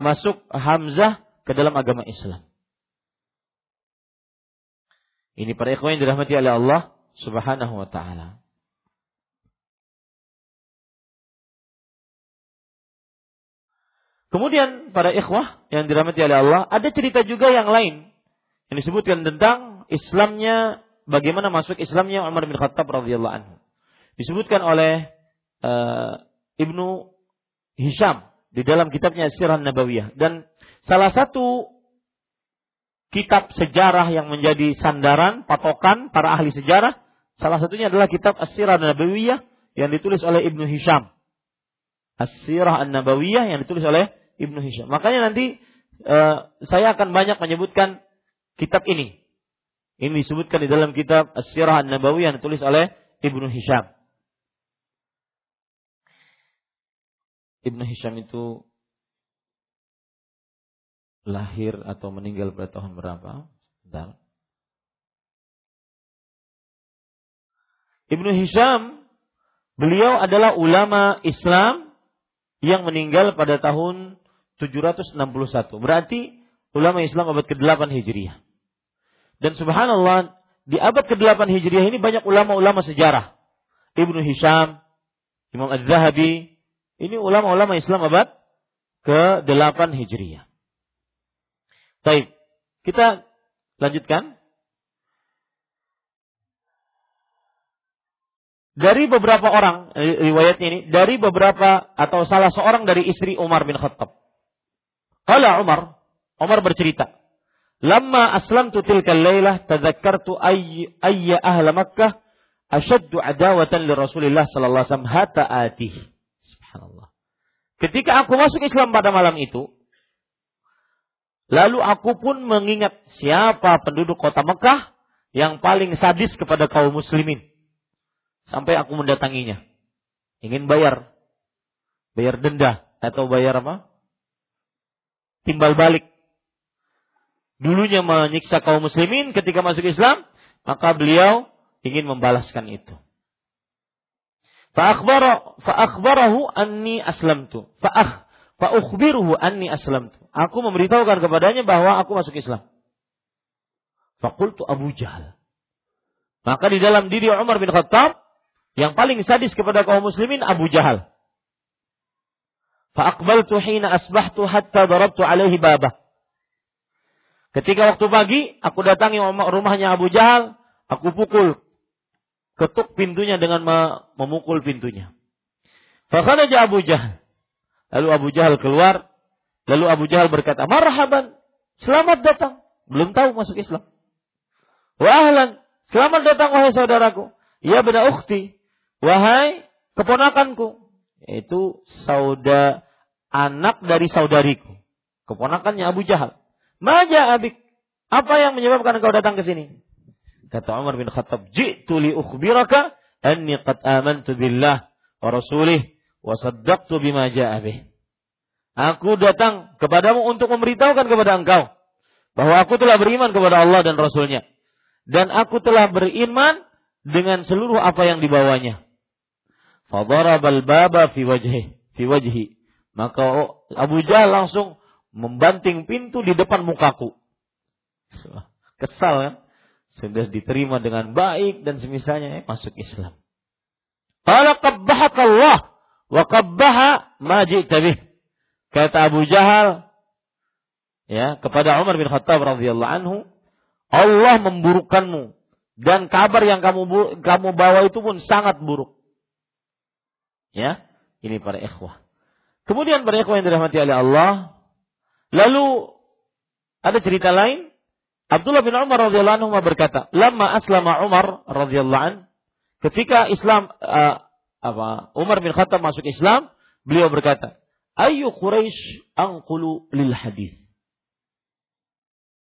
masuk Hamzah ke dalam agama Islam. Ini para ikhwan yang dirahmati oleh Allah Subhanahu wa taala. Kemudian pada ikhwah yang dirahmati oleh Allah, ada cerita juga yang lain yang disebutkan tentang Islamnya bagaimana masuk Islamnya Umar bin Khattab radhiyallahu anhu. Disebutkan oleh uh, Ibnu Hisham di dalam kitabnya Sirah Nabawiyah dan salah satu kitab sejarah yang menjadi sandaran patokan para ahli sejarah salah satunya adalah kitab As-Sirah Nabawiyah yang ditulis oleh Ibnu Hisham. As-Sirah An-Nabawiyah yang ditulis oleh Ibnu Hisham. Makanya nanti uh, saya akan banyak menyebutkan kitab ini. Ini disebutkan di dalam kitab As-Sirah An-Nabawi yang ditulis oleh Ibnu Hisham. Ibnu Hisham itu lahir atau meninggal pada tahun berapa? Bentar. Ibnu Hisham beliau adalah ulama Islam yang meninggal pada tahun 761. Berarti ulama Islam abad ke-8 Hijriah. Dan subhanallah, di abad ke-8 Hijriah ini banyak ulama-ulama sejarah. Ibnu Hisham, Imam Az-Zahabi, ini ulama-ulama Islam abad ke-8 Hijriah. Baik, kita lanjutkan. Dari beberapa orang riwayat ini, dari beberapa atau salah seorang dari istri Umar bin Khattab. Kala Umar, Umar bercerita, Lama aslamtu tilkal laylah tadhakkartu ayya, ahla Makkah asyaddu adawatan li Rasulillah sallallahu alaihi wasallam hatta atih. Subhanallah. Ketika aku masuk Islam pada malam itu, lalu aku pun mengingat siapa penduduk kota Mekah yang paling sadis kepada kaum muslimin. Sampai aku mendatanginya. Ingin bayar. Bayar denda atau bayar apa? timbal balik. Dulunya menyiksa kaum muslimin ketika masuk Islam, maka beliau ingin membalaskan itu. Fa'akhbarahu anni aslamtu. Fa'akh fa'ukhbiruhu anni aslamtu. Aku memberitahukan kepadanya bahwa aku masuk Islam. Fakultu Abu Jahal. Maka di dalam diri Umar bin Khattab yang paling sadis kepada kaum muslimin Abu Jahal. Fa'aqbaltu hina asbahtu hatta darabtu alaihi babah. Ketika waktu pagi, aku datangi rumahnya Abu Jahal, aku pukul, ketuk pintunya dengan memukul pintunya. Fakharaja Abu Jahal. Lalu Abu Jahal keluar, lalu Abu Jahal berkata, "Marhaban, selamat datang." Belum tahu masuk Islam. Wa ahlan, selamat datang wahai saudaraku. Ya bena ukhti, wahai keponakanku. Yaitu saudara anak dari saudariku. Keponakannya Abu Jahal. Maja abik. Apa yang menyebabkan engkau datang ke sini? Kata Umar bin Khattab, "Ji'tu li ukhbiraka anni qad amantu billah wa rasulih wa saddaqtu bima ja'a bih." Aku datang kepadamu untuk memberitahukan kepada engkau bahwa aku telah beriman kepada Allah dan Rasulnya. Dan aku telah beriman dengan seluruh apa yang dibawanya. Fadarabal baba fi wajhi, fi wajhi. Maka Abu Jahal langsung membanting pintu di depan mukaku. Kesal ya. Sudah diterima dengan baik dan semisalnya ya, masuk Islam. Qala Allah wa qabbaha ma Kata Abu Jahal ya kepada Umar bin Khattab radhiyallahu anhu, Allah memburukkanmu dan kabar yang kamu kamu bawa itu pun sangat buruk. Ya, ini para ikhwah. Kemudian para ikhwah yang dirahmati oleh Allah, lalu ada cerita lain. Abdullah bin Umar radhiyallahu anhu berkata, "Lama aslama Umar radhiyallahu an, ketika Islam uh, apa Umar bin Khattab masuk Islam, beliau berkata, "Ayu Quraisy anqulu lil hadis?"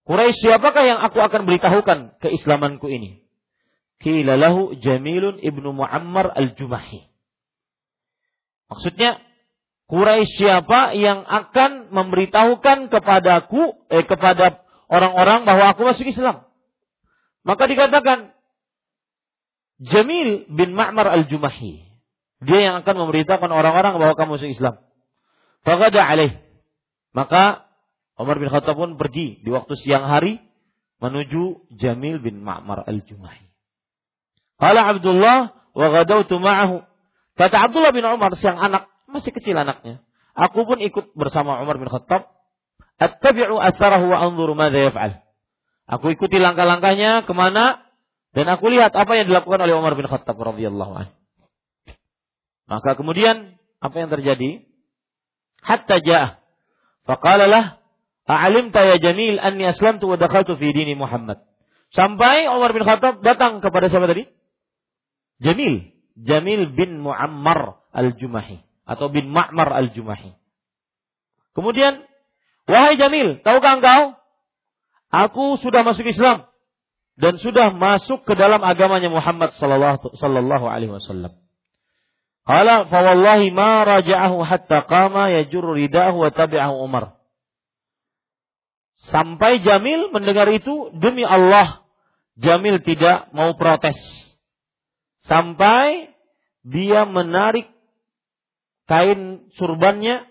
Quraisy siapakah yang aku akan beritahukan keislamanku ini? Qila lahu Jamilun ibnu Muammar al-Jumahi. Maksudnya Quraisy siapa yang akan memberitahukan kepadaku eh kepada orang-orang bahwa aku masuk Islam. Maka dikatakan Jamil bin Ma'mar al-Jumahi. Dia yang akan memberitahukan orang-orang bahwa kamu masuk Islam. Fagada alaih. Maka Umar bin Khattab pun pergi di waktu siang hari menuju Jamil bin Ma'mar al-Jumahi. Qala Abdullah wa ghadawtu ma'ahu. Kata Abdullah bin Umar siang anak masih kecil anaknya. Aku pun ikut bersama Umar bin Khattab. Attabi'u atharahu wa anzuru madza yaf'al. Aku ikuti langkah-langkahnya ke mana dan aku lihat apa yang dilakukan oleh Umar bin Khattab radhiyallahu anhu. Maka kemudian apa yang terjadi? Hatta ja'ah. Faqala lah, "A'alimta ya Jamil anni aslamtu wa dakhaltu fi dini Muhammad." Sampai Umar bin Khattab datang kepada siapa tadi? Jamil, Jamil bin Muammar al-Jumahi atau bin Ma'mar al-Jumahi. Kemudian, wahai Jamil, tahukah engkau? Aku sudah masuk Islam dan sudah masuk ke dalam agamanya Muhammad sallallahu alaihi wasallam. Qala fa wallahi ma raja'ahu hatta qama yajur ridahu wa tabi'ahu Umar. Sampai Jamil mendengar itu demi Allah Jamil tidak mau protes. Sampai dia menarik kain surbannya,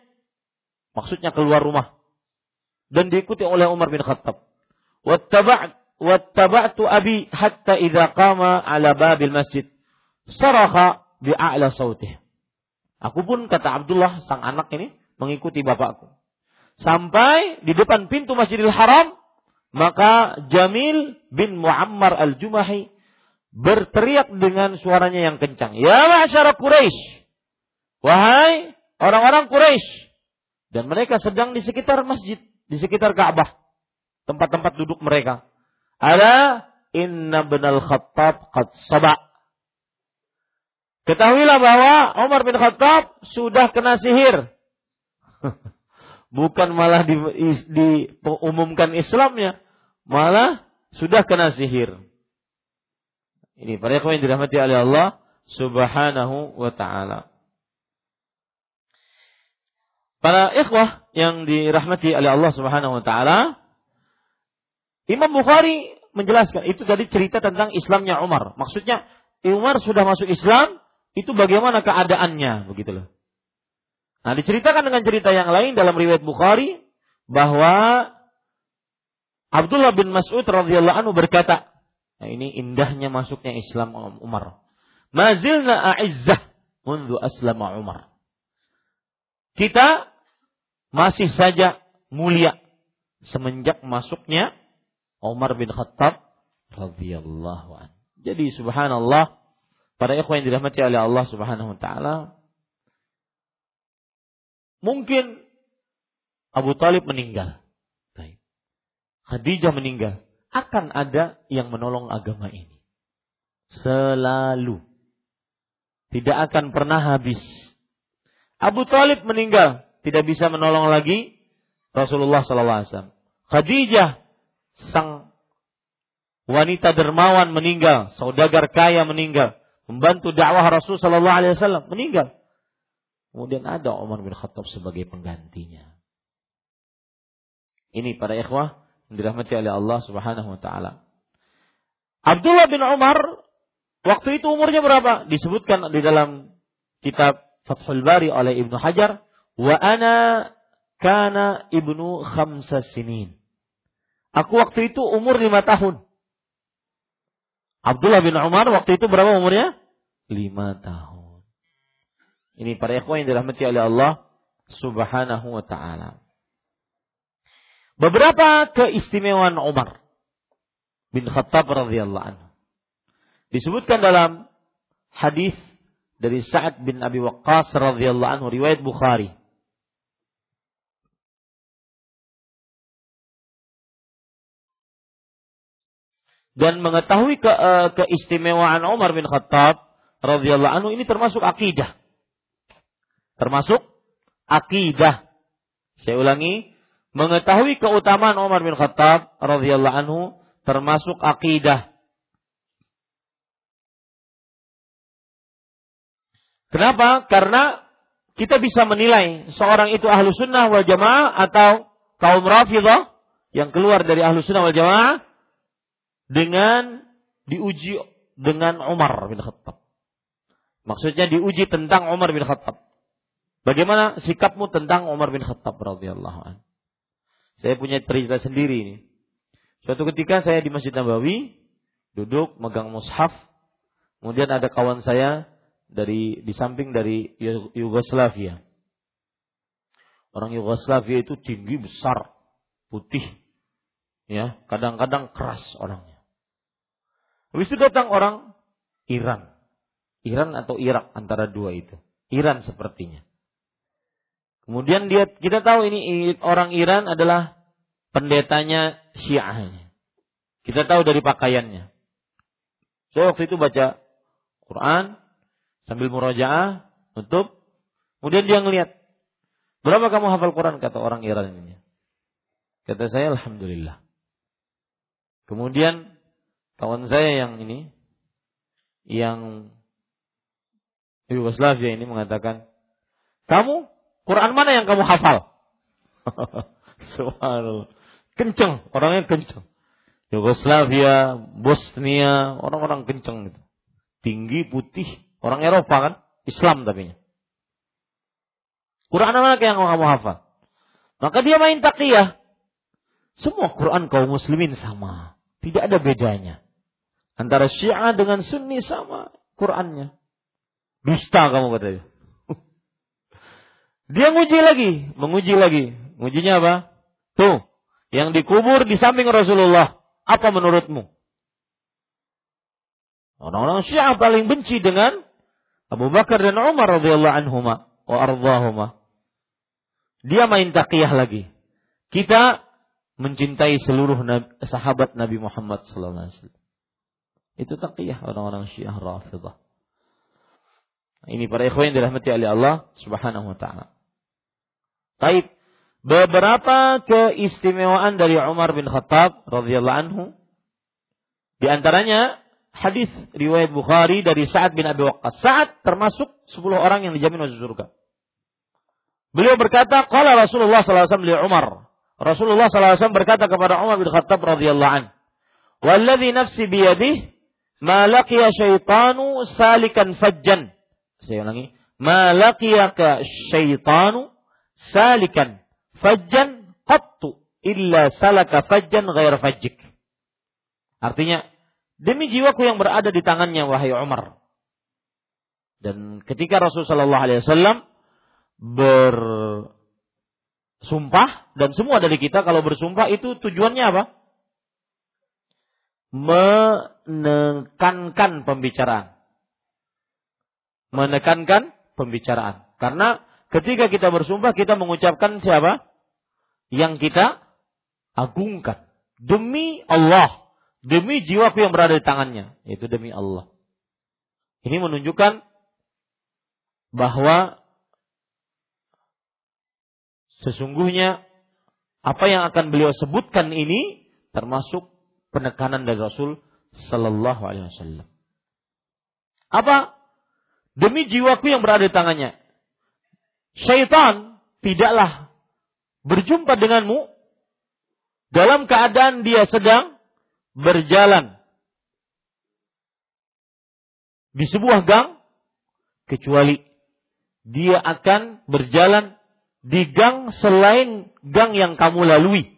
maksudnya keluar rumah. Dan diikuti oleh Umar bin Khattab. Wattaba'tu abi hatta idza qama ala babil masjid. Saraha bi'a'la sautih. Aku pun kata Abdullah sang anak ini mengikuti bapakku. Sampai di depan pintu Masjidil Haram, maka Jamil bin Muammar al-Jumahi berteriak dengan suaranya yang kencang. Ya masyarakat Quraisy, Wahai orang-orang Quraisy dan mereka sedang di sekitar masjid, di sekitar Ka'bah, tempat-tempat duduk mereka. Ala inna benal khattab qad saba. Ketahuilah bahwa Umar bin Khattab sudah kena sihir. Bukan malah di, diumumkan Islamnya, malah sudah kena sihir. Ini para yang dirahmati oleh Allah Subhanahu wa taala. Para ikhwah yang dirahmati oleh Allah Subhanahu wa taala, Imam Bukhari menjelaskan itu tadi cerita tentang Islamnya Umar. Maksudnya Umar sudah masuk Islam, itu bagaimana keadaannya begitu loh. Nah, diceritakan dengan cerita yang lain dalam riwayat Bukhari bahwa Abdullah bin Mas'ud radhiyallahu anhu berkata, nah ini indahnya masuknya Islam Umar. Mazilna a'izzah mundu aslama Umar. kita masih saja mulia semenjak masuknya Umar bin Khattab radhiyallahu an. Jadi subhanallah para ikhwan yang dirahmati oleh Allah Subhanahu wa taala mungkin Abu Talib meninggal. Khadijah meninggal. Akan ada yang menolong agama ini. Selalu. Tidak akan pernah habis. Abu Talib meninggal. Tidak bisa menolong lagi Rasulullah SAW. Khadijah, sang wanita dermawan meninggal. Saudagar kaya meninggal. Membantu dakwah Rasul SAW meninggal. Kemudian ada Umar bin Khattab sebagai penggantinya. Ini para ikhwah yang dirahmati oleh Allah Subhanahu wa taala. Abdullah bin Umar waktu itu umurnya berapa? Disebutkan di dalam kitab Fathul Bari oleh Ibnu Hajar, wa ana kana ibnu khamsa sinin. Aku waktu itu umur lima tahun. Abdullah bin Umar waktu itu berapa umurnya? Lima tahun. Ini para ikhwan yang dirahmati oleh Allah subhanahu wa ta'ala. Beberapa keistimewaan Umar bin Khattab radhiyallahu anhu. Disebutkan dalam hadis dari Sa'ad bin Abi Waqqas radhiyallahu anhu riwayat Bukhari. Dan mengetahui ke, uh, keistimewaan Umar bin Khattab radhiyallahu anhu ini termasuk akidah. Termasuk akidah. Saya ulangi, mengetahui keutamaan Umar bin Khattab radhiyallahu anhu termasuk akidah. Kenapa? Karena kita bisa menilai seorang itu ahlu sunnah wal jamaah atau kaum rafidah yang keluar dari ahlu sunnah wal jamaah dengan diuji dengan Umar bin Khattab. Maksudnya diuji tentang Umar bin Khattab. Bagaimana sikapmu tentang Umar bin Khattab radhiyallahu? Saya punya cerita sendiri ini. Suatu ketika saya di Masjid Nabawi, duduk megang mushaf, kemudian ada kawan saya dari di samping dari Yugoslavia. Orang Yugoslavia itu tinggi besar, putih, ya, kadang-kadang keras orangnya. Habis itu datang orang Iran, Iran atau Irak antara dua itu, Iran sepertinya. Kemudian dia kita tahu ini orang Iran adalah pendetanya Syiah. Kita tahu dari pakaiannya. Saya waktu itu baca Quran sambil murajaah, tutup. Kemudian dia ngelihat, berapa kamu hafal Quran kata orang Iran ini. Kata saya alhamdulillah. Kemudian kawan saya yang ini yang Yugoslavia ini mengatakan, "Kamu Quran mana yang kamu hafal? Subhanallah. Kenceng, orangnya kenceng. Yugoslavia, Bosnia, orang-orang kenceng itu. Tinggi, putih, orang Eropa kan, Islam tapi. Quran mana yang kamu hafal? Maka dia main takiyah. Semua Quran kaum muslimin sama. Tidak ada bedanya. Antara Syiah dengan Sunni sama Qurannya. Dusta kamu katanya. Dia nguji lagi, menguji lagi. Ngujinya apa? Tuh, yang dikubur di samping Rasulullah. Apa menurutmu? Orang-orang Syiah paling benci dengan Abu Bakar dan Umar radhiyallahu anhuma wa ardhahuma. Dia main takiyah lagi. Kita mencintai seluruh sahabat Nabi Muhammad sallallahu alaihi wasallam. Itu takiyah orang-orang Syiah Rafidah. Ini para ikhwan yang dirahmati oleh Allah Subhanahu wa taala. Taib. Beberapa keistimewaan dari Umar bin Khattab radhiyallahu anhu. Di antaranya hadis riwayat Bukhari dari Sa'ad bin Abi Waqqas. Sa'ad termasuk 10 orang yang dijamin masuk surga. Beliau berkata, "Qala Rasulullah sallallahu alaihi wasallam Umar." Rasulullah sallallahu alaihi wasallam berkata kepada Umar bin Khattab radhiyallahu anhu, "Walladzi nafsi biyadihi ma laqiya syaitanu salikan fajjan." Saya ulangi, "Ma laqiyaka syaitanu salikan fajjan qattu illa salaka fajjan ghair fajjik. Artinya, demi jiwaku yang berada di tangannya wahai Umar. Dan ketika Rasulullah Wasallam bersumpah dan semua dari kita kalau bersumpah itu tujuannya apa? Menekankan pembicaraan. Menekankan pembicaraan. Karena ketika kita bersumpah kita mengucapkan siapa? Yang kita agungkan. Demi Allah. Demi jiwaku yang berada di tangannya. Itu demi Allah. Ini menunjukkan bahwa sesungguhnya apa yang akan beliau sebutkan ini termasuk penekanan dari Rasul Sallallahu Alaihi Wasallam. Apa? Demi jiwaku yang berada di tangannya. Syaitan tidaklah berjumpa denganmu dalam keadaan dia sedang berjalan di sebuah gang kecuali dia akan berjalan di gang selain gang yang kamu lalui.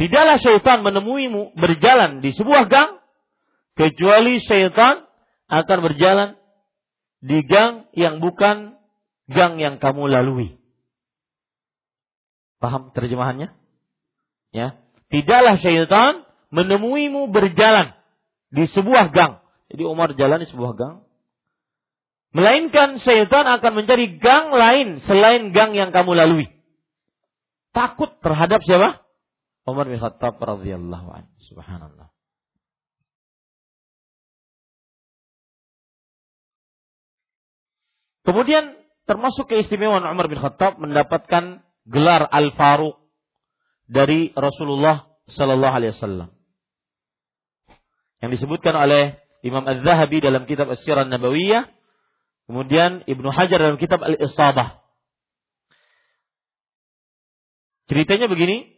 Tidaklah syaitan menemuimu berjalan di sebuah gang kecuali syaitan akan berjalan di gang yang bukan gang yang kamu lalui. Paham terjemahannya? Ya. Tidaklah syaitan menemuimu berjalan di sebuah gang. Jadi Umar jalan di sebuah gang. Melainkan syaitan akan mencari gang lain selain gang yang kamu lalui. Takut terhadap siapa? Umar bin Khattab radhiyallahu anhu. Subhanallah. Kemudian termasuk keistimewaan Umar bin Khattab mendapatkan gelar Al-Faruq dari Rasulullah sallallahu alaihi wasallam. Yang disebutkan oleh Imam Az-Zahabi dalam kitab As-Sirah Nabawiyah, kemudian Ibnu Hajar dalam kitab Al-Isabah. Ceritanya begini,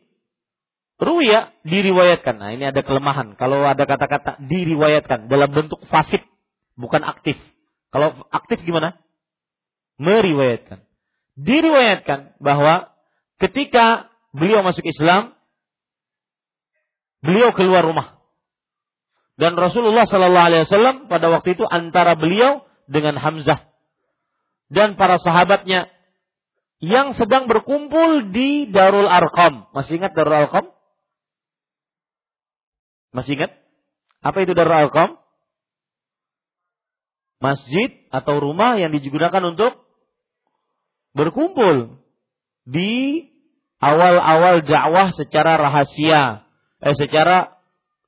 Ruya diriwayatkan. Nah, ini ada kelemahan. Kalau ada kata-kata diriwayatkan dalam bentuk fasid, bukan aktif. Kalau aktif gimana? meriwayatkan. Diriwayatkan bahwa ketika beliau masuk Islam, beliau keluar rumah. Dan Rasulullah Sallallahu Alaihi Wasallam pada waktu itu antara beliau dengan Hamzah dan para sahabatnya yang sedang berkumpul di Darul Arqam. Masih ingat Darul Arqam? Masih ingat? Apa itu Darul Arqam? Masjid atau rumah yang digunakan untuk berkumpul di awal-awal dakwah secara rahasia, eh secara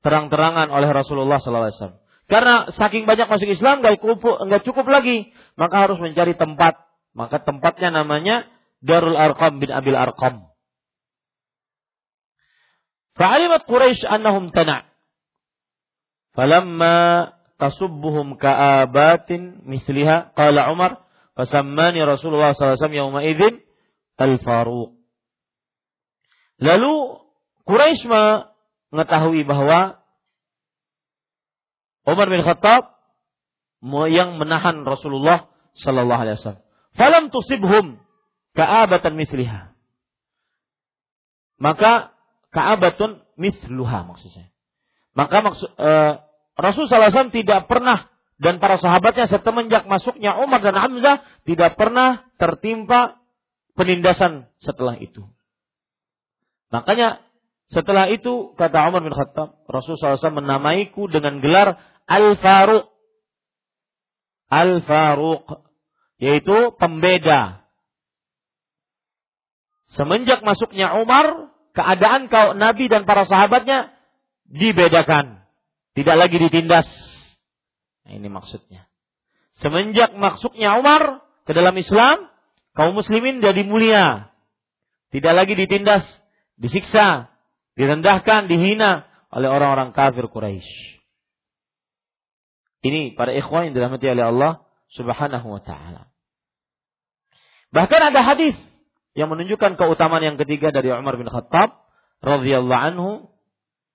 terang-terangan oleh Rasulullah SAW. Karena saking banyak masuk Islam nggak cukup, nggak cukup lagi, maka harus mencari tempat. Maka tempatnya namanya Darul Arqam bin Abil Arqam. Fa'alimat Quraisy annahum tana. Falamma tasubbuhum ka'abatin misliha qala Umar Fasammani Rasulullah SAW yauma idzin Al-Faruq. Lalu Quraisy mengetahui bahwa Umar bin Khattab yang menahan Rasulullah sallallahu alaihi wasallam. Falam tusibhum ka'abatan misliha. Maka ka'abatun misluha maksudnya. Maka maksud uh, Rasul wasallam tidak pernah dan para sahabatnya setelah masuknya Umar dan Hamzah tidak pernah tertimpa penindasan setelah itu. Makanya setelah itu kata Umar bin Khattab, Rasulullah SAW menamaiku dengan gelar Al-Faruq. Al-Faruq yaitu pembeda. Semenjak masuknya Umar, keadaan kau Nabi dan para sahabatnya dibedakan. Tidak lagi ditindas Nah, ini maksudnya. Semenjak masuknya Umar ke dalam Islam, kaum muslimin jadi mulia. Tidak lagi ditindas, disiksa, direndahkan, dihina oleh orang-orang kafir Quraisy. Ini para ikhwan yang dirahmati oleh Allah Subhanahu wa taala. Bahkan ada hadis yang menunjukkan keutamaan yang ketiga dari Umar bin Khattab radhiyallahu anhu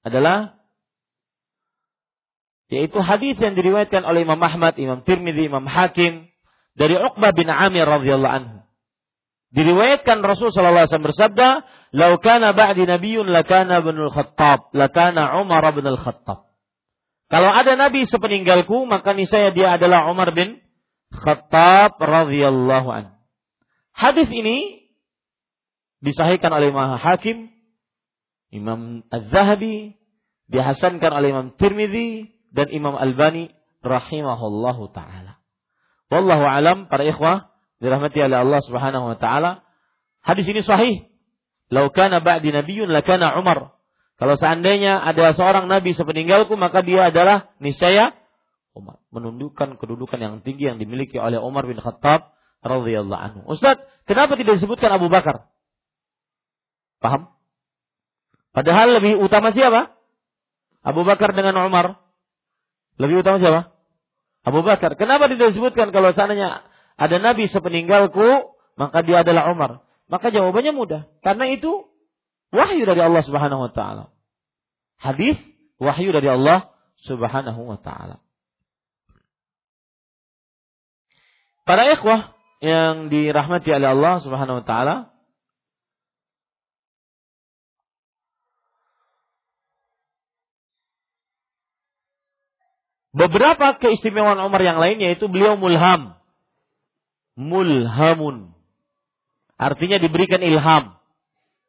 adalah yaitu hadis yang diriwayatkan oleh Imam Ahmad, Imam Tirmidzi, Imam Hakim dari Uqbah bin Amir radhiyallahu anhu. Diriwayatkan Rasul sallallahu alaihi wasallam bersabda, "Lau kana ba'di nabiyyun lakana ibnul Khattab, lakana Umar bin Al-Khattab." Kalau ada nabi sepeninggalku, maka niscaya dia adalah Umar bin Khattab radhiyallahu an. Hadis ini disahihkan oleh Imam Hakim, Imam Az-Zahabi, dihasankan oleh Imam Tirmidzi dan Imam Albani rahimahullahu taala. Wallahu alam para ikhwah dirahmati oleh Allah Subhanahu wa taala. Hadis ini sahih. Lau kana ba'di nabiyyun lakana Umar. Kalau seandainya ada seorang nabi sepeninggalku maka dia adalah niscaya Umar. Menundukkan kedudukan yang tinggi yang dimiliki oleh Umar bin Khattab radhiyallahu anhu. Ustaz, kenapa tidak disebutkan Abu Bakar? Paham? Padahal lebih utama siapa? Abu Bakar dengan Umar. Lebih utama siapa? Abu Bakar. Kenapa tidak disebutkan kalau seandainya ada nabi sepeninggalku, maka dia adalah Umar? Maka jawabannya mudah. Karena itu wahyu dari Allah Subhanahu wa taala. Hadis wahyu dari Allah Subhanahu wa taala. Para ikhwah yang dirahmati oleh Allah Subhanahu wa taala, Beberapa keistimewaan Umar yang lain yaitu beliau mulham. Mulhamun. Artinya diberikan ilham.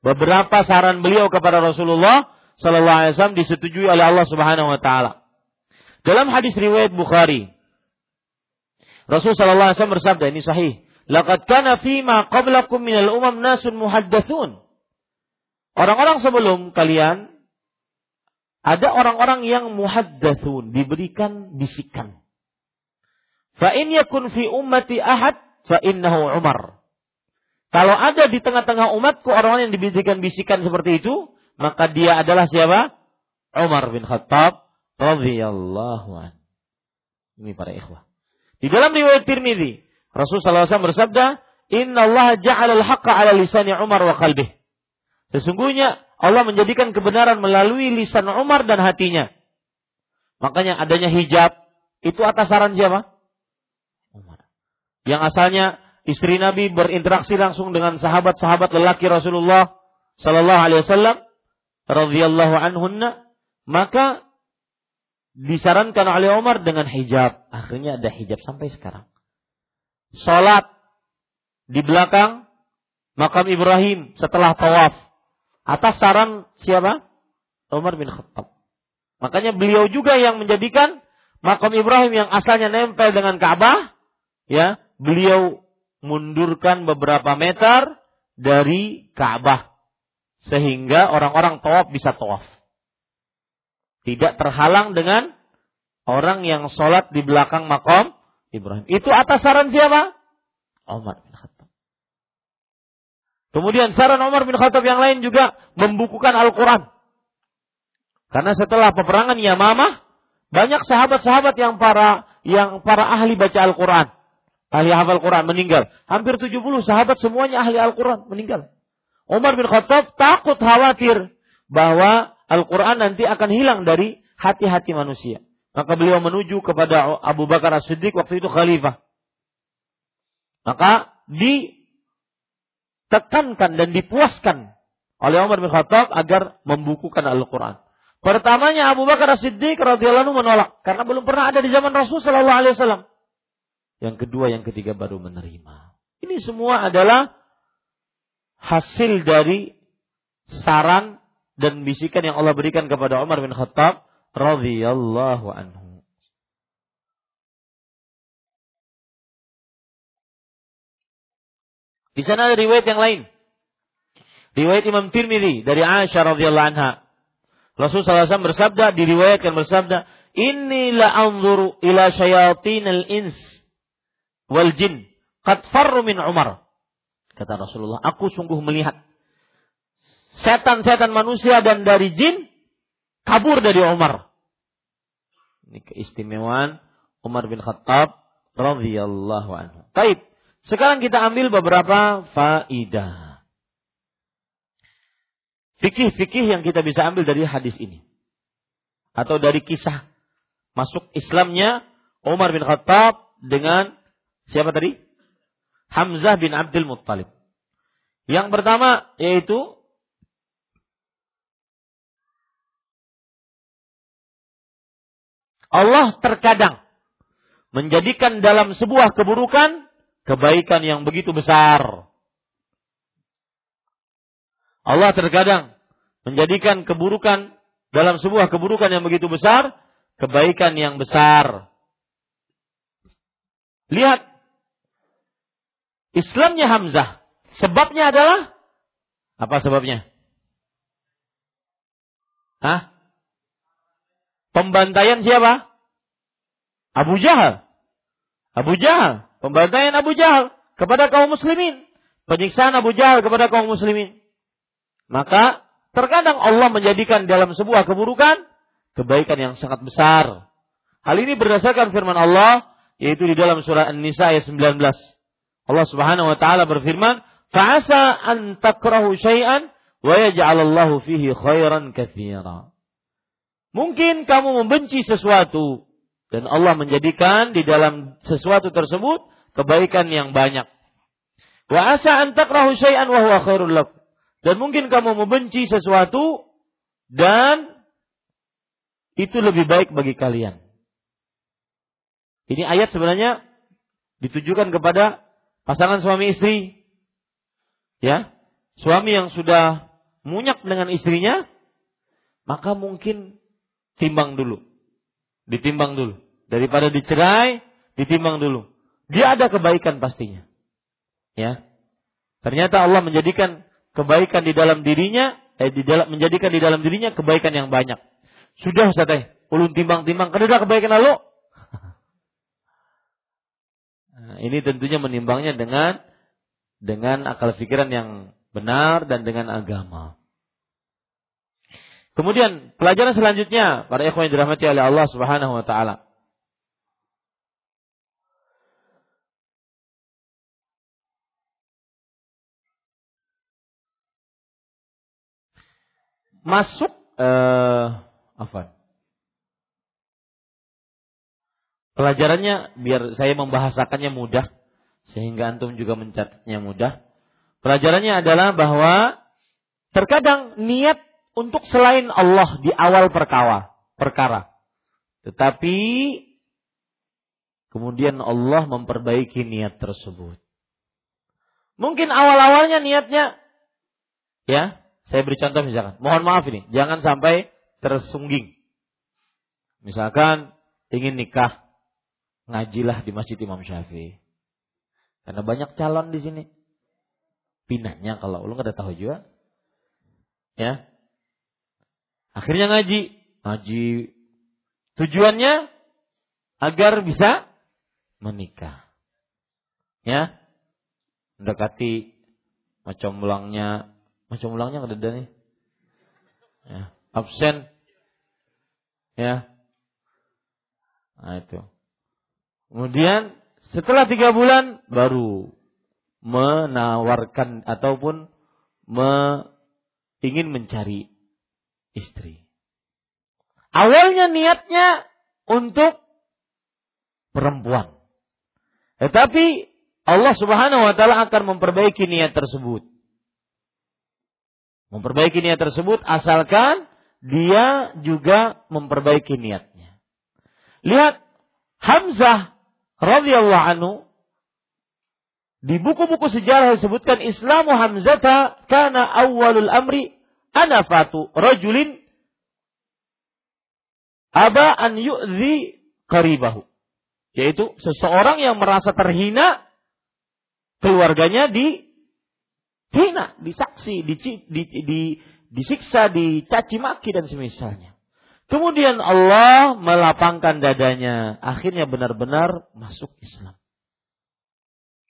Beberapa saran beliau kepada Rasulullah Sallallahu Alaihi Wasallam disetujui oleh Allah Subhanahu Wa Taala. Dalam hadis riwayat Bukhari, Rasul Sallallahu Alaihi Wasallam bersabda ini sahih. Laqad kana fima qablakum minal umam nasun muhaddatsun. Orang-orang sebelum kalian ada orang-orang yang muhaddatsun diberikan bisikan. Fa in yakun fi ummati ahad fa innahu Umar. Kalau ada di tengah-tengah umatku orang yang dibisikan bisikan seperti itu, maka dia adalah siapa? Umar bin Khattab radhiyallahu an. Ini para ikhwah. Di dalam riwayat Tirmidzi, Rasulullah SAW bersabda, Inna Allah ja'ala al-haqqa ala lisani Umar wa qalbih. Sesungguhnya Allah menjadikan kebenaran melalui lisan Umar dan hatinya. Makanya adanya hijab, itu atas saran siapa? Umar. Yang asalnya istri Nabi berinteraksi langsung dengan sahabat-sahabat lelaki Rasulullah Sallallahu Alaihi Wasallam radhiyallahu anhunna, maka disarankan oleh Umar dengan hijab. Akhirnya ada hijab sampai sekarang. Salat di belakang makam Ibrahim setelah tawaf. Atas saran siapa? Umar bin Khattab. Makanya beliau juga yang menjadikan makam Ibrahim yang asalnya nempel dengan Ka'bah, ya, beliau mundurkan beberapa meter dari Ka'bah sehingga orang-orang tawaf bisa tawaf. Tidak terhalang dengan orang yang sholat di belakang makom Ibrahim. Itu atas saran siapa? Umar bin Khattab. Kemudian saran Umar bin Khattab yang lain juga membukukan Al-Quran. Karena setelah peperangan Yamamah, banyak sahabat-sahabat yang para yang para ahli baca Al-Quran ahli hafal Quran meninggal. Hampir 70 sahabat semuanya ahli Al-Quran meninggal. Umar bin Khattab takut khawatir bahwa Al-Quran nanti akan hilang dari hati-hati manusia. Maka beliau menuju kepada Abu Bakar As-Siddiq waktu itu khalifah. Maka ditekankan dan dipuaskan oleh Umar bin Khattab agar membukukan Al-Quran. Pertamanya Abu Bakar As-Siddiq radhiyallahu menolak karena belum pernah ada di zaman Rasul sallallahu alaihi yang kedua, yang ketiga baru menerima. Ini semua adalah hasil dari saran dan bisikan yang Allah berikan kepada Umar bin Khattab radhiyallahu anhu. Di sana ada riwayat yang lain. Riwayat Imam Tirmidzi dari Aisyah radhiyallahu anha. Rasulullah SAW bersabda, diriwayatkan bersabda, Inilah anzuru ila syayatin al-ins wal jin qad farru min Umar. Kata Rasulullah, aku sungguh melihat setan-setan manusia dan dari jin kabur dari Umar. Ini keistimewaan Umar bin Khattab radhiyallahu anhu. Baik, sekarang kita ambil beberapa faidah. Fikih-fikih yang kita bisa ambil dari hadis ini. Atau dari kisah masuk Islamnya Umar bin Khattab dengan Siapa tadi? Hamzah bin Abdul Muttalib. Yang pertama yaitu Allah terkadang menjadikan dalam sebuah keburukan kebaikan yang begitu besar. Allah terkadang menjadikan keburukan dalam sebuah keburukan yang begitu besar kebaikan yang besar. Lihat Islamnya Hamzah. Sebabnya adalah apa sebabnya? Hah? Pembantaian siapa? Abu Jahal. Abu Jahal. Pembantaian Abu Jahal kepada kaum muslimin. Penyiksaan Abu Jahal kepada kaum muslimin. Maka terkadang Allah menjadikan dalam sebuah keburukan kebaikan yang sangat besar. Hal ini berdasarkan firman Allah yaitu di dalam surah An-Nisa ayat 19. Allah Subhanahu wa taala berfirman, "Fa'asa an takrahu syai'an wa yaj'alallahu fihi khairan katsira." Mungkin kamu membenci sesuatu dan Allah menjadikan di dalam sesuatu tersebut kebaikan yang banyak. Wa asa an takrahu syai'an wa huwa. Dan mungkin kamu membenci sesuatu dan itu lebih baik bagi kalian. Ini ayat sebenarnya ditujukan kepada pasangan suami istri. Ya, suami yang sudah munyak dengan istrinya, maka mungkin timbang dulu. Ditimbang dulu. Daripada dicerai, ditimbang dulu. Dia ada kebaikan pastinya. Ya. Ternyata Allah menjadikan kebaikan di dalam dirinya, eh, di dalam menjadikan di dalam dirinya kebaikan yang banyak. Sudah Ustaz eh, ulun timbang-timbang, kan kebaikan lalu Nah, ini tentunya menimbangnya dengan dengan akal pikiran yang benar dan dengan agama. Kemudian pelajaran selanjutnya para ikhwan yang dirahmati oleh Allah Subhanahu wa taala. Masuk eh apa? Pelajarannya biar saya membahasakannya mudah sehingga antum juga mencatatnya mudah. Pelajarannya adalah bahwa terkadang niat untuk selain Allah di awal perkara, perkara. Tetapi kemudian Allah memperbaiki niat tersebut. Mungkin awal-awalnya niatnya ya, saya beri contoh misalkan, mohon maaf ini, jangan sampai tersungging. Misalkan ingin nikah, ngajilah di Masjid Imam Syafi'i. Karena banyak calon di sini. Pinanya kalau lu nggak ada tahu juga. Ya. Akhirnya ngaji. Ngaji. Tujuannya agar bisa menikah. Ya. Mendekati macam ulangnya. Macam ulangnya ada nih. Ya. Absen. Ya. Nah itu. Kemudian setelah tiga bulan baru menawarkan ataupun me, ingin mencari istri. Awalnya niatnya untuk perempuan. Tetapi Allah Subhanahu wa taala akan memperbaiki niat tersebut. Memperbaiki niat tersebut asalkan dia juga memperbaiki niatnya. Lihat Hamzah radhiyallahu anhu di buku-buku sejarah disebutkan Islamu Hamzata karena awalul amri anafatu rajulin aba an yu'zi qaribahu yaitu seseorang yang merasa terhina keluarganya di hina, disaksi, di, di, di, disiksa, dicaci maki dan semisalnya. Kemudian Allah melapangkan dadanya. Akhirnya benar-benar masuk Islam.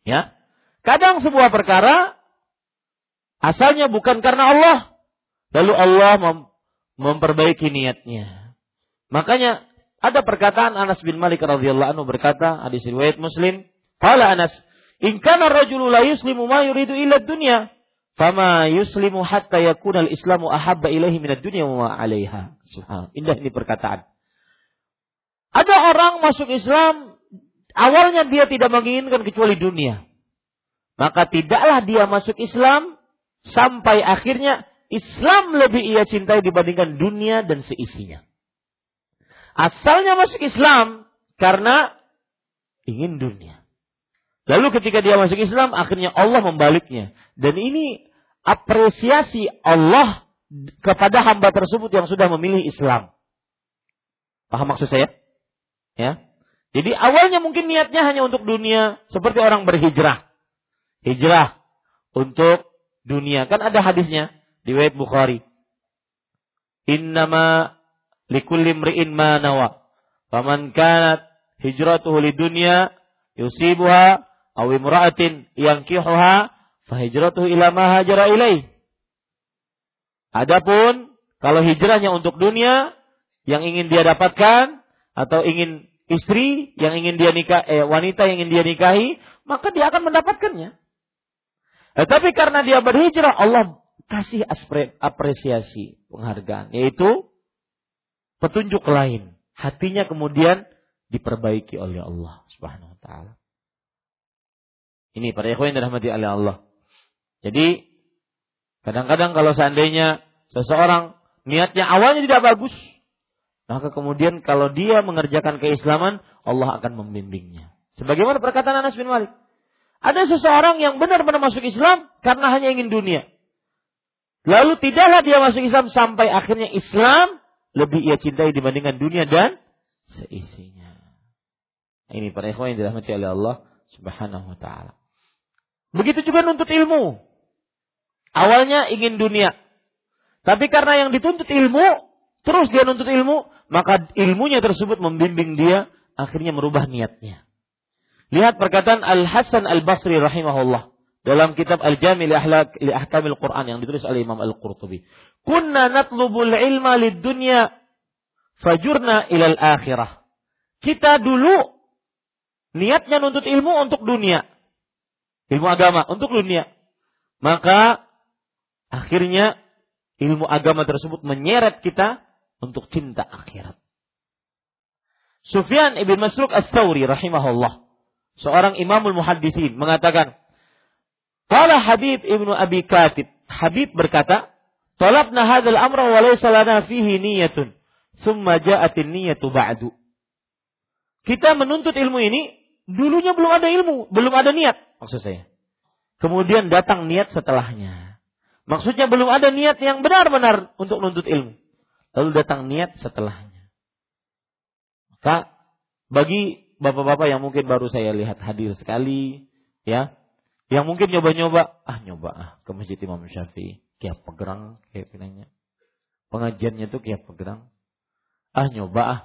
Ya. Kadang sebuah perkara asalnya bukan karena Allah. Lalu Allah mem memperbaiki niatnya. Makanya ada perkataan Anas bin Malik radhiyallahu anhu berkata, hadis riwayat Muslim, "Qala Anas, in kana rajulu la yuslimu ma yuridu illa dunya, Fama yuslimu hatta yakuna al-islamu ahabba ilaihi minad dunya wa 'alaiha. Subhanallah. Indah ini perkataan. Ada orang masuk Islam, awalnya dia tidak menginginkan kecuali dunia. Maka tidaklah dia masuk Islam sampai akhirnya Islam lebih ia cintai dibandingkan dunia dan seisinya. Asalnya masuk Islam karena ingin dunia. Lalu ketika dia masuk Islam, akhirnya Allah membaliknya. Dan ini apresiasi Allah kepada hamba tersebut yang sudah memilih Islam. Paham maksud saya? Ya. Jadi awalnya mungkin niatnya hanya untuk dunia, seperti orang berhijrah. Hijrah untuk dunia. Kan ada hadisnya di riwayat Bukhari. Innama likulli imri'in ma nawa. Faman kanat hijratuhu lidunya yusibuha aw imra'atin yankihuha fahijratuhu ila ma hajara ilaih. Adapun kalau hijrahnya untuk dunia yang ingin dia dapatkan atau ingin istri yang ingin dia nikah eh, wanita yang ingin dia nikahi, maka dia akan mendapatkannya. Tetapi eh, karena dia berhijrah, Allah kasih apresiasi, penghargaan, yaitu petunjuk lain. Hatinya kemudian diperbaiki oleh Allah Subhanahu wa taala. Ini para ikhwan yang dirahmati oleh Allah. Jadi kadang-kadang kalau seandainya seseorang niatnya awalnya tidak bagus, maka kemudian kalau dia mengerjakan keislaman, Allah akan membimbingnya. Sebagaimana perkataan Anas bin Malik. Ada seseorang yang benar-benar masuk Islam karena hanya ingin dunia. Lalu tidaklah dia masuk Islam sampai akhirnya Islam lebih ia cintai dibandingkan dunia dan seisinya. Ini para ikhwan yang dirahmati oleh Allah Subhanahu wa taala. Begitu juga nuntut ilmu. Awalnya ingin dunia. Tapi karena yang dituntut ilmu, terus dia nuntut ilmu, maka ilmunya tersebut membimbing dia akhirnya merubah niatnya. Lihat perkataan Al Hasan Al Basri rahimahullah dalam kitab Al Jami li li Ahkamil Quran yang ditulis oleh Imam Al Qurtubi. Kunna natlubul ilma lid dunya fajurna ilal akhirah. Kita dulu niatnya nuntut ilmu untuk dunia. Ilmu agama untuk dunia. Maka akhirnya ilmu agama tersebut menyeret kita untuk cinta akhirat. Sufyan ibn Masruk as-Sawri rahimahullah. Seorang imamul muhaddithin mengatakan. Kala Habib ibnu Abi Katib. Habib berkata. Talabna hadal amra wa laysa lana fihi niyatun. Summa ja'atin niyatu ba'du. Kita menuntut ilmu ini, dulunya belum ada ilmu, belum ada niat, maksud saya. Kemudian datang niat setelahnya. Maksudnya belum ada niat yang benar-benar untuk menuntut ilmu. Lalu datang niat setelahnya. Maka bagi bapak-bapak yang mungkin baru saya lihat hadir sekali, ya, yang mungkin nyoba-nyoba, ah nyoba ah ke masjid Imam Syafi'i, kayak pegerang kayak pinanya. Pengajiannya tuh kayak pegerang ah nyoba ah.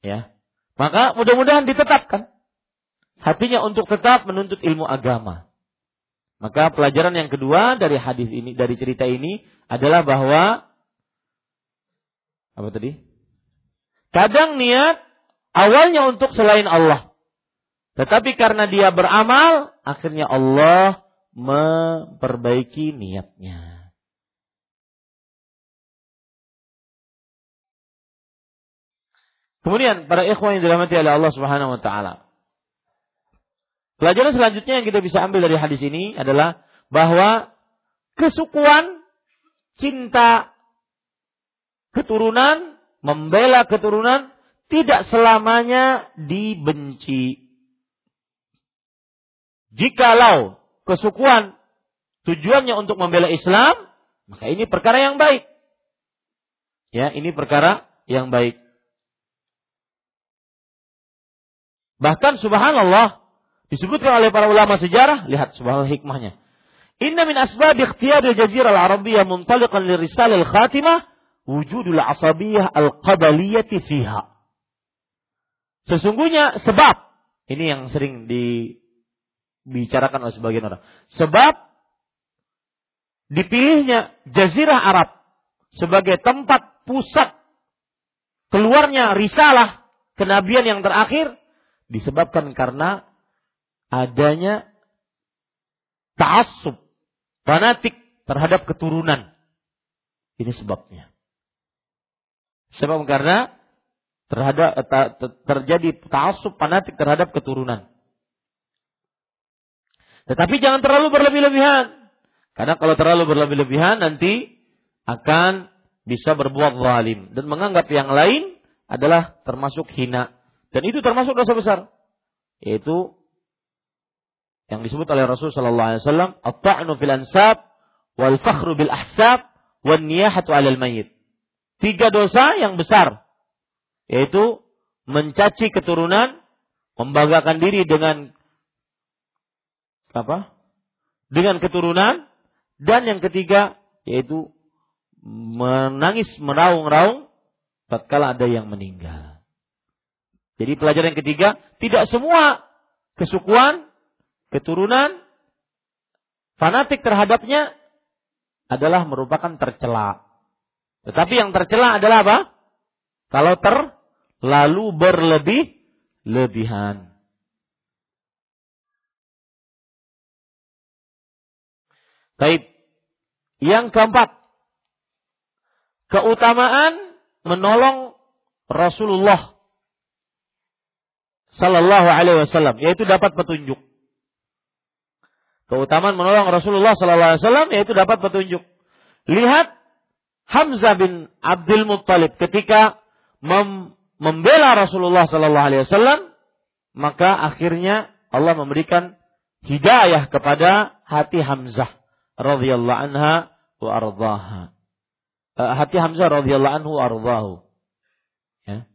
Ya. Maka mudah-mudahan ditetapkan hatinya untuk tetap menuntut ilmu agama. Maka pelajaran yang kedua dari hadis ini, dari cerita ini adalah bahwa apa tadi? Kadang niat awalnya untuk selain Allah. Tetapi karena dia beramal, akhirnya Allah memperbaiki niatnya. Kemudian para ikhwan yang dirahmati oleh Allah Subhanahu wa taala. Pelajaran selanjutnya yang kita bisa ambil dari hadis ini adalah bahwa kesukuan, cinta, keturunan, membela keturunan tidak selamanya dibenci. Jikalau kesukuan tujuannya untuk membela Islam, maka ini perkara yang baik. Ya, ini perkara yang baik. Bahkan subhanallah disebutkan oleh para ulama sejarah, lihat subhanallah hikmahnya. Inna min asbab ikhtiyar al-jazirah al-arabiyyah muntaliqan li risalah al-khatimah wujudul asabiyah al-qabaliyati fiha. Sesungguhnya sebab ini yang sering dibicarakan oleh sebagian orang. Sebab dipilihnya jazirah Arab sebagai tempat pusat keluarnya risalah kenabian yang terakhir disebabkan karena adanya ta'assub, fanatik terhadap keturunan. Ini sebabnya. Sebab karena terhadap terjadi ta'assub fanatik terhadap keturunan. Tetapi jangan terlalu berlebih-lebihan. Karena kalau terlalu berlebih-lebihan nanti akan bisa berbuat zalim dan menganggap yang lain adalah termasuk hina dan itu termasuk dosa besar. yaitu yang disebut oleh Rasul sallallahu alaihi wasallam at-ta'nu fil ansab wal fakhru bil ahsab wan niyahatu 'alal mayyit. Tiga dosa yang besar yaitu mencaci keturunan, membanggakan diri dengan apa? Dengan keturunan dan yang ketiga yaitu menangis meraung-raung tatkala ada yang meninggal. Jadi pelajaran yang ketiga, tidak semua kesukuan, keturunan, fanatik terhadapnya adalah merupakan tercela. Tetapi yang tercela adalah apa? Kalau terlalu berlebih-lebihan. Baik. Yang keempat, keutamaan menolong Rasulullah Sallallahu Alaihi Wasallam, yaitu dapat petunjuk. Keutamaan menolong Rasulullah Sallallahu Alaihi Wasallam, yaitu dapat petunjuk. Lihat Hamzah bin Abdul Muttalib ketika mem membela Rasulullah Sallallahu Alaihi Wasallam, maka akhirnya Allah memberikan hidayah kepada hati Hamzah radhiyallahu anha wa ardhaha. Eh, hati Hamzah radhiyallahu anhu ardahu. Ya.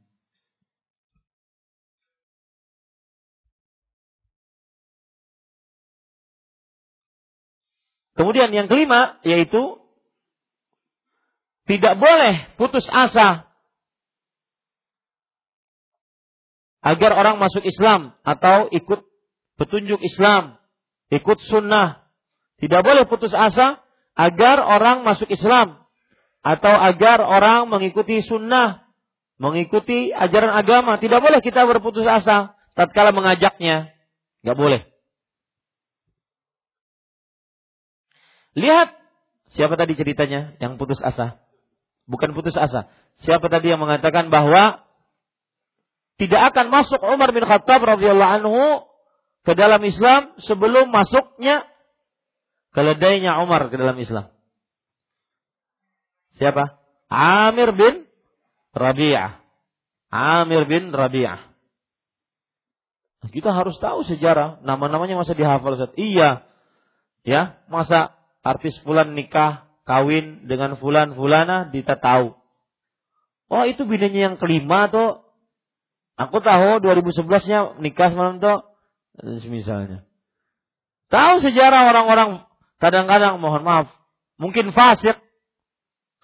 Kemudian yang kelima yaitu tidak boleh putus asa agar orang masuk Islam atau ikut petunjuk Islam, ikut sunnah. Tidak boleh putus asa agar orang masuk Islam atau agar orang mengikuti sunnah, mengikuti ajaran agama. Tidak boleh kita berputus asa tatkala mengajaknya. Gak boleh. Lihat siapa tadi ceritanya yang putus asa. Bukan putus asa. Siapa tadi yang mengatakan bahwa tidak akan masuk Umar bin Khattab radhiyallahu anhu ke dalam Islam sebelum masuknya keledainya Umar ke dalam Islam. Siapa? Amir bin Rabi'ah. Amir bin Rabi'ah. Kita harus tahu sejarah. Nama-namanya masa dihafal Ustaz. Iya. Ya, masa artis fulan nikah, kawin dengan fulan fulana kita tahu. Oh, itu bininya yang kelima tuh. Aku tahu 2011-nya nikah semalam tuh. Misalnya. Tahu sejarah orang-orang kadang-kadang mohon maaf, mungkin fasik,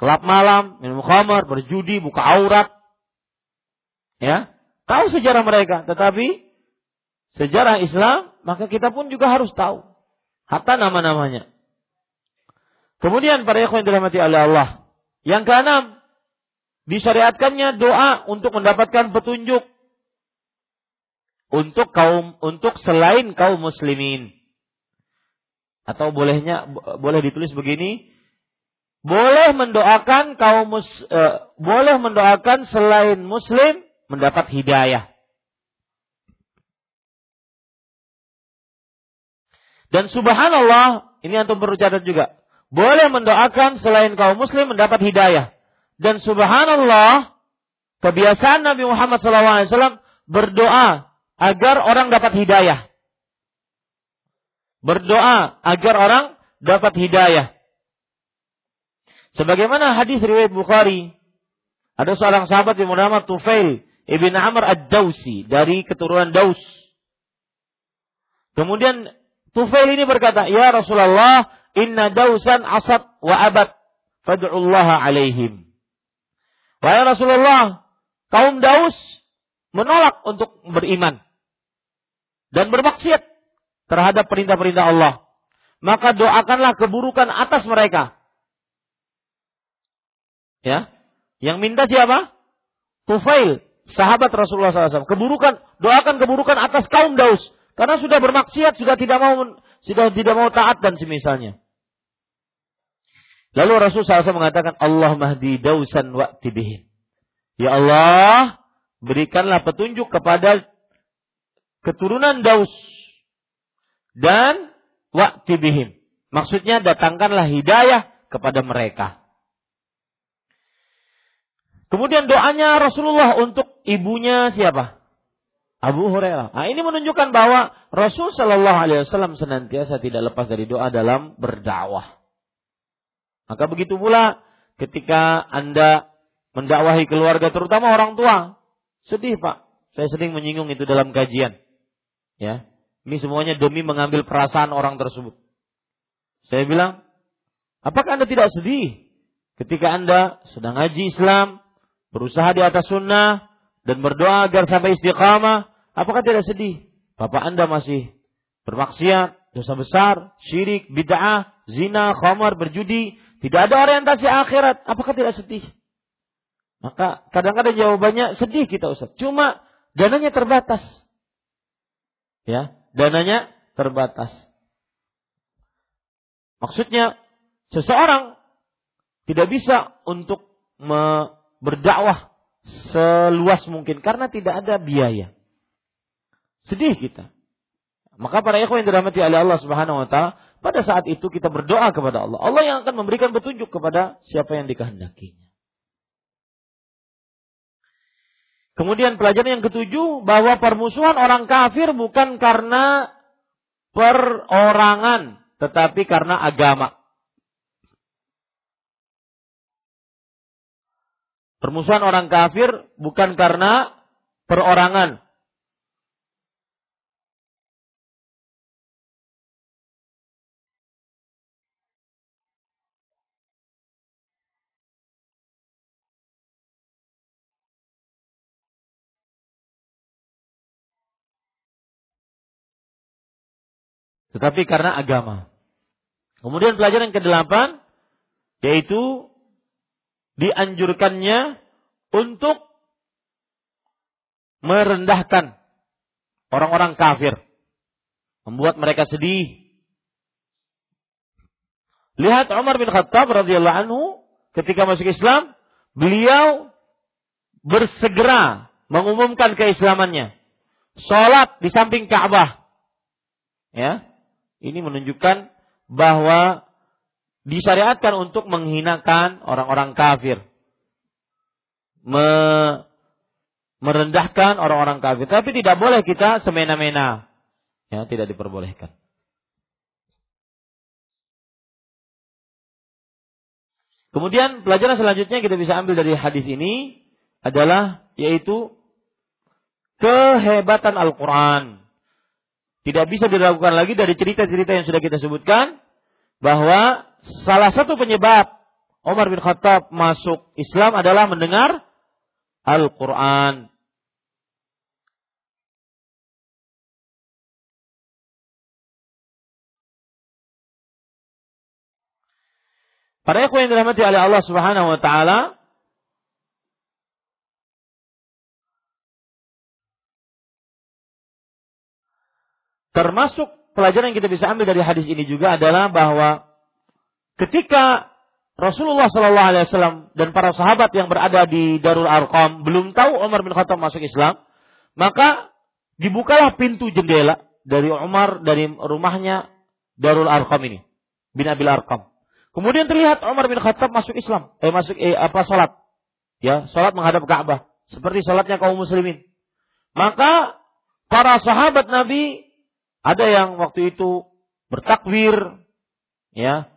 Kelab malam, minum khamar, berjudi, buka aurat. Ya, tahu sejarah mereka, tetapi sejarah Islam, maka kita pun juga harus tahu. Hatta nama-namanya. Kemudian para ikhwan dirahmati oleh Allah. Yang keenam, disyariatkannya doa untuk mendapatkan petunjuk untuk kaum untuk selain kaum muslimin. Atau bolehnya boleh ditulis begini, boleh mendoakan kaum mus, uh, boleh mendoakan selain muslim mendapat hidayah. Dan subhanallah, ini antum perlu catat juga. Boleh mendoakan selain kaum muslim mendapat hidayah. Dan subhanallah, kebiasaan Nabi Muhammad SAW berdoa agar orang dapat hidayah. Berdoa agar orang dapat hidayah. Sebagaimana hadis riwayat Bukhari, ada seorang sahabat yang bernama Tufail ibn Amr ad-Dausi dari keturunan Daus. Kemudian Tufail ini berkata, "Ya Rasulullah, inna Dausan asad wa abad, fad'ullah alaihim." Wahai Rasulullah, kaum Daus menolak untuk beriman dan bermaksiat terhadap perintah-perintah Allah. Maka doakanlah keburukan atas mereka Ya. Yang minta siapa? Tufail, sahabat Rasulullah SAW. Keburukan, doakan keburukan atas kaum Daus. Karena sudah bermaksiat, sudah tidak mau sudah tidak mau taat dan semisalnya. Lalu Rasulullah SAW mengatakan, Allah mahdi dausan wa tibihin. Ya Allah, berikanlah petunjuk kepada keturunan Daus dan wa tibihim. Maksudnya datangkanlah hidayah kepada mereka. Kemudian doanya Rasulullah untuk ibunya siapa? Abu Hurairah. Nah, ini menunjukkan bahwa Rasul Shallallahu Alaihi Wasallam senantiasa tidak lepas dari doa dalam berdakwah. Maka begitu pula ketika anda mendakwahi keluarga, terutama orang tua, sedih pak. Saya sering menyinggung itu dalam kajian. Ya, ini semuanya demi mengambil perasaan orang tersebut. Saya bilang, apakah anda tidak sedih ketika anda sedang ngaji Islam, berusaha di atas sunnah, dan berdoa agar sampai istiqamah, Apakah tidak sedih? Bapak Anda masih bermaksiat, dosa besar, syirik, bid'ah, zina, khamar, berjudi, tidak ada orientasi akhirat. Apakah tidak sedih? Maka kadang-kadang jawabannya sedih kita Ustaz. Cuma dananya terbatas. Ya, dananya terbatas. Maksudnya seseorang tidak bisa untuk berdakwah seluas mungkin karena tidak ada biaya. Sedih kita. Maka para ikhwan yang dirahmati oleh Allah Subhanahu wa taala, pada saat itu kita berdoa kepada Allah. Allah yang akan memberikan petunjuk kepada siapa yang dikehendakinya. Kemudian pelajaran yang ketujuh bahwa permusuhan orang kafir bukan karena perorangan, tetapi karena agama. Permusuhan orang kafir bukan karena perorangan, tetapi karena agama. Kemudian pelajaran ke-8 yaitu dianjurkannya untuk merendahkan orang-orang kafir, membuat mereka sedih. Lihat Umar bin Khattab radhiyallahu anhu ketika masuk Islam, beliau bersegera mengumumkan keislamannya. Salat di samping Ka'bah. Ya, ini menunjukkan bahwa disyariatkan untuk menghinakan orang-orang kafir. Me merendahkan orang-orang kafir. Tapi tidak boleh kita semena-mena. Ya, tidak diperbolehkan. Kemudian pelajaran selanjutnya kita bisa ambil dari hadis ini adalah yaitu kehebatan Al-Quran. Tidak bisa dilakukan lagi dari cerita-cerita yang sudah kita sebutkan bahwa salah satu penyebab Umar bin Khattab masuk Islam adalah mendengar Al-Quran. Para ikhwan yang dirahmati oleh Allah Subhanahu wa taala, Termasuk pelajaran yang kita bisa ambil dari hadis ini juga adalah bahwa ketika Rasulullah Shallallahu Alaihi Wasallam dan para sahabat yang berada di Darul Arqam belum tahu Umar bin Khattab masuk Islam, maka dibukalah pintu jendela dari Umar dari rumahnya Darul Arqam ini bin Abil Arqam. Kemudian terlihat Umar bin Khattab masuk Islam, eh masuk eh, apa salat, ya salat menghadap Ka'bah seperti salatnya kaum muslimin. Maka para sahabat Nabi ada yang waktu itu bertakbir, ya.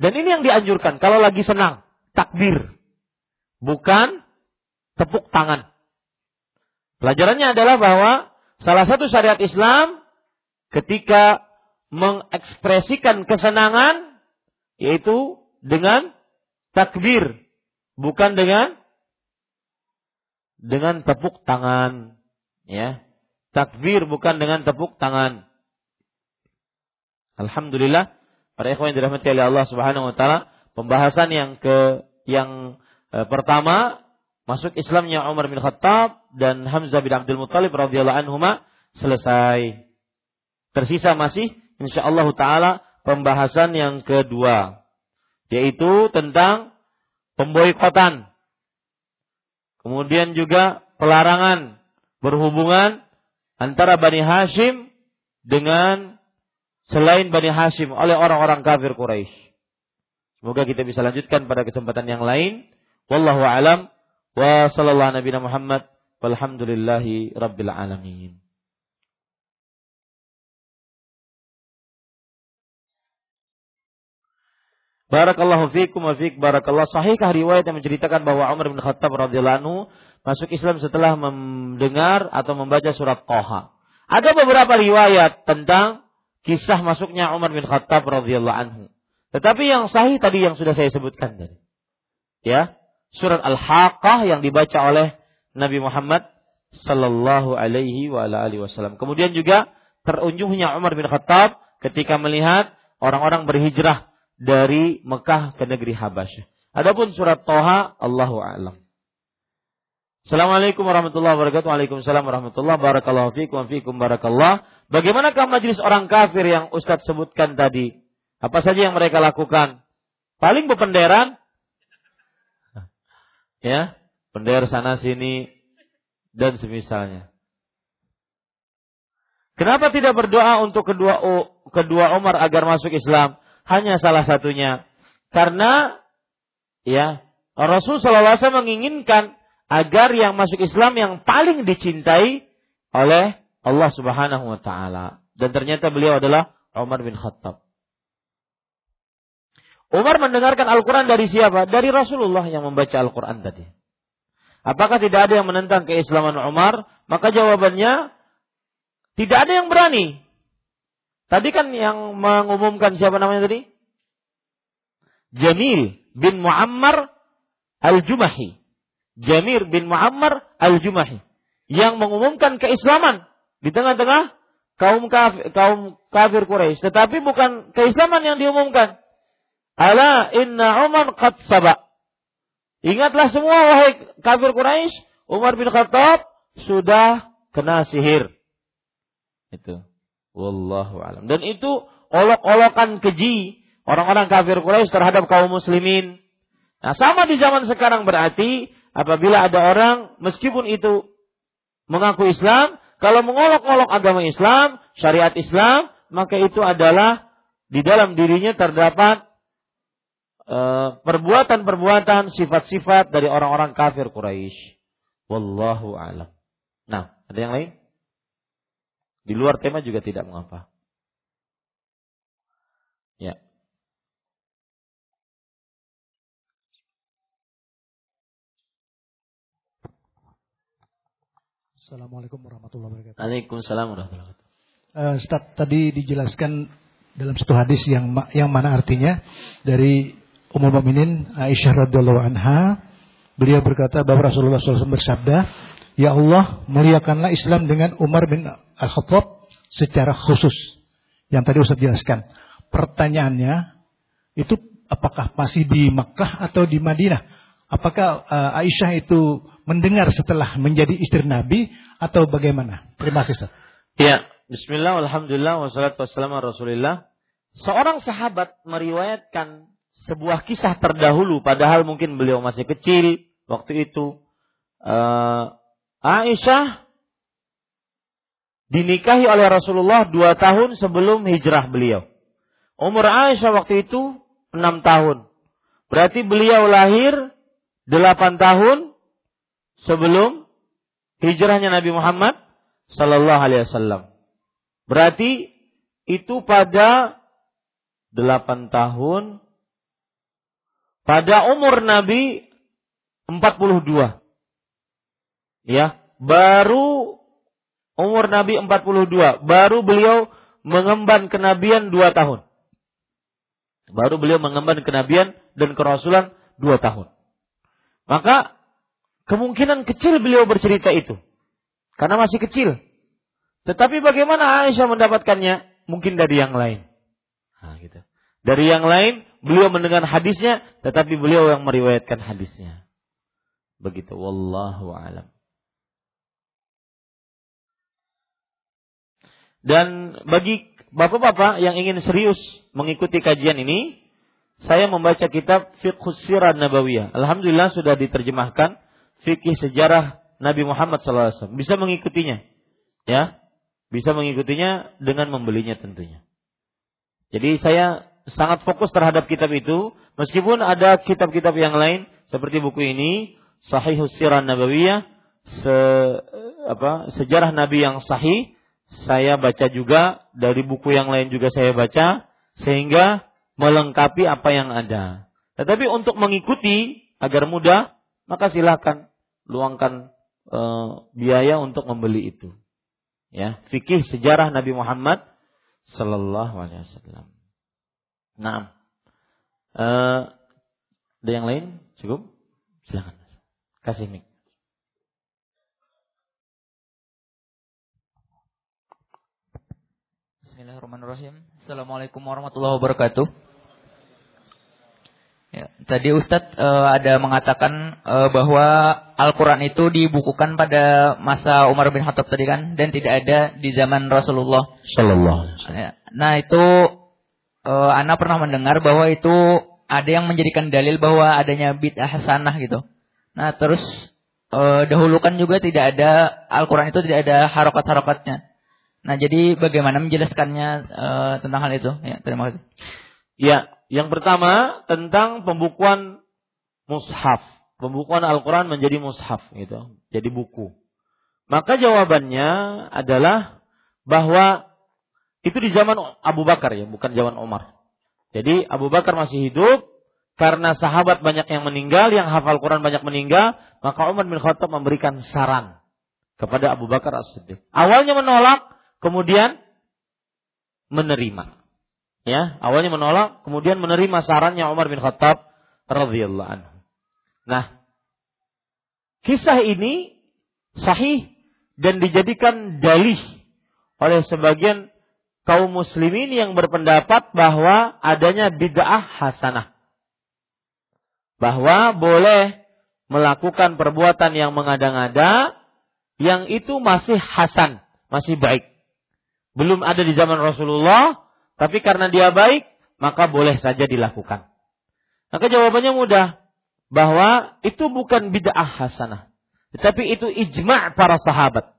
Dan ini yang dianjurkan kalau lagi senang, takbir. Bukan tepuk tangan. Pelajarannya adalah bahwa salah satu syariat Islam ketika mengekspresikan kesenangan yaitu dengan takbir, bukan dengan dengan tepuk tangan, ya. Takbir bukan dengan tepuk tangan. Alhamdulillah para ikhwan yang dirahmati oleh Allah Subhanahu wa taala, pembahasan yang ke yang e, pertama masuk Islamnya Umar bin Khattab dan Hamzah bin Abdul Muthalib radhiyallahu anhuma selesai. Tersisa masih insyaallah taala pembahasan yang kedua yaitu tentang pemboikotan. Kemudian juga pelarangan berhubungan antara Bani Hashim dengan selain Bani Hashim oleh orang-orang kafir Quraisy. Semoga kita bisa lanjutkan pada kesempatan yang lain. Wallahu alam wa sallallahu nabi Muhammad Walhamdulillahi rabbil alamin. Barakallahu fiikum wa fiik barakallah. Sahihkah riwayat yang menceritakan bahwa Umar bin Khattab radhiyallahu anhu masuk Islam setelah mendengar atau membaca surat Toha? Ada beberapa riwayat tentang kisah masuknya Umar bin Khattab radhiyallahu anhu. Tetapi yang sahih tadi yang sudah saya sebutkan tadi. Ya, surat Al-Haqqah yang dibaca oleh Nabi Muhammad sallallahu alaihi wa alihi wasallam. Kemudian juga terunjuknya Umar bin Khattab ketika melihat orang-orang berhijrah dari Mekah ke negeri Habasyah. Adapun surat Toha, Allahu a'lam. Assalamualaikum warahmatullahi wabarakatuh. Waalaikumsalam warahmatullahi wabarakatuh. Fikum fikum barakallah. Bagaimanakah majelis orang kafir yang Ustadz sebutkan tadi? Apa saja yang mereka lakukan? Paling bependeran. Ya, pendera sana sini dan semisalnya. Kenapa tidak berdoa untuk kedua kedua Umar agar masuk Islam? hanya salah satunya. Karena ya Rasul SAW menginginkan agar yang masuk Islam yang paling dicintai oleh Allah Subhanahu wa taala. Dan ternyata beliau adalah Umar bin Khattab. Umar mendengarkan Al-Quran dari siapa? Dari Rasulullah yang membaca Al-Quran tadi. Apakah tidak ada yang menentang keislaman Umar? Maka jawabannya, tidak ada yang berani. Tadi kan yang mengumumkan siapa namanya tadi? Jamil bin Muammar Al-Jumahi. Jamir bin Muammar Al-Jumahi. Yang mengumumkan keislaman di tengah-tengah kaum kafir, kaum kafir Quraisy. Tetapi bukan keislaman yang diumumkan. Ala inna Umar qad sabak. Ingatlah semua wahai kafir Quraisy, Umar bin Khattab sudah kena sihir. Itu. Wallahu alam. Dan itu olok-olokan keji orang-orang kafir Quraisy terhadap kaum muslimin. Nah, sama di zaman sekarang berarti apabila ada orang meskipun itu mengaku Islam, kalau mengolok-olok agama Islam, syariat Islam, maka itu adalah di dalam dirinya terdapat uh, perbuatan-perbuatan, sifat-sifat dari orang-orang kafir Quraisy. Wallahu alam. Nah, ada yang lain? Di luar tema juga tidak mengapa. Ya. Assalamualaikum warahmatullahi wabarakatuh. Waalaikumsalam warahmatullahi wabarakatuh. Uh, Ustaz, tadi dijelaskan dalam satu hadis yang yang mana artinya dari Ummul Mukminin Aisyah radhiyallahu anha beliau berkata bahwa Rasulullah SAW bersabda Ya Allah, muliakanlah Islam dengan Umar bin Al-Khattab secara khusus. Yang tadi Ustaz jelaskan. Pertanyaannya, itu apakah masih di Makkah atau di Madinah? Apakah uh, Aisyah itu mendengar setelah menjadi istri Nabi atau bagaimana? Terima kasih Ustaz. Ya, Bismillah, Alhamdulillah, wassalatu wassalamu Rasulillah. Seorang sahabat meriwayatkan sebuah kisah terdahulu, padahal mungkin beliau masih kecil waktu itu. Uh, Aisyah dinikahi oleh Rasulullah dua tahun sebelum hijrah beliau. Umur Aisyah waktu itu enam tahun. Berarti beliau lahir delapan tahun sebelum hijrahnya Nabi Muhammad Sallallahu Alaihi Wasallam. Berarti itu pada delapan tahun pada umur Nabi 42 ya baru umur Nabi 42 baru beliau mengemban kenabian dua tahun. Baru beliau mengemban kenabian dan kerasulan dua tahun. Maka kemungkinan kecil beliau bercerita itu. Karena masih kecil. Tetapi bagaimana Aisyah mendapatkannya? Mungkin dari yang lain. Nah, gitu. dari yang lain beliau mendengar hadisnya tetapi beliau yang meriwayatkan hadisnya. Begitu. Wallahu alam. Dan bagi bapak-bapak yang ingin serius mengikuti kajian ini, saya membaca kitab Fiqh Sirah Nabawiyah. Alhamdulillah sudah diterjemahkan fikih sejarah Nabi Muhammad SAW. Bisa mengikutinya, ya, bisa mengikutinya dengan membelinya tentunya. Jadi saya sangat fokus terhadap kitab itu, meskipun ada kitab-kitab yang lain seperti buku ini, Sahih Sirah Nabawiyah, se apa sejarah Nabi yang sahih saya baca juga dari buku yang lain juga saya baca sehingga melengkapi apa yang ada. Tetapi untuk mengikuti agar mudah maka silakan luangkan e, biaya untuk membeli itu. Ya, fikih sejarah Nabi Muhammad sallallahu alaihi wasallam. Nah, e, ada yang lain? Cukup? Silakan. Kasih mic. Bismillahirrahmanirrahim. Assalamualaikum warahmatullahi wabarakatuh. Ya, tadi Ustadz uh, ada mengatakan uh, bahwa Al-Quran itu dibukukan pada masa Umar bin Khattab tadi kan, dan tidak ada di zaman Rasulullah. Sallallahu. Ya, nah itu uh, Ana pernah mendengar bahwa itu ada yang menjadikan dalil bahwa adanya bid'ah hasanah gitu. Nah terus uh, dahulukan juga tidak ada Al-Quran itu tidak ada harokat-harokatnya. Nah, jadi bagaimana menjelaskannya uh, tentang hal itu? Ya, terima kasih. Ya, yang pertama tentang pembukuan mushaf. Pembukuan Al-Quran menjadi mushaf gitu. Jadi buku. Maka jawabannya adalah bahwa itu di zaman Abu Bakar ya, bukan zaman Umar. Jadi Abu Bakar masih hidup karena sahabat banyak yang meninggal, yang hafal Quran banyak meninggal, maka Umar bin Khattab memberikan saran kepada Abu Bakar As-Siddiq. Awalnya menolak, kemudian menerima. Ya, awalnya menolak, kemudian menerima sarannya Umar bin Khattab radhiyallahu anhu. Nah, kisah ini sahih dan dijadikan dalih oleh sebagian kaum muslimin yang berpendapat bahwa adanya bid'ah hasanah. Bahwa boleh melakukan perbuatan yang mengada-ngada yang itu masih hasan, masih baik belum ada di zaman Rasulullah, tapi karena dia baik, maka boleh saja dilakukan. Maka jawabannya mudah, bahwa itu bukan bid'ah hasanah, tetapi itu ijma' para sahabat.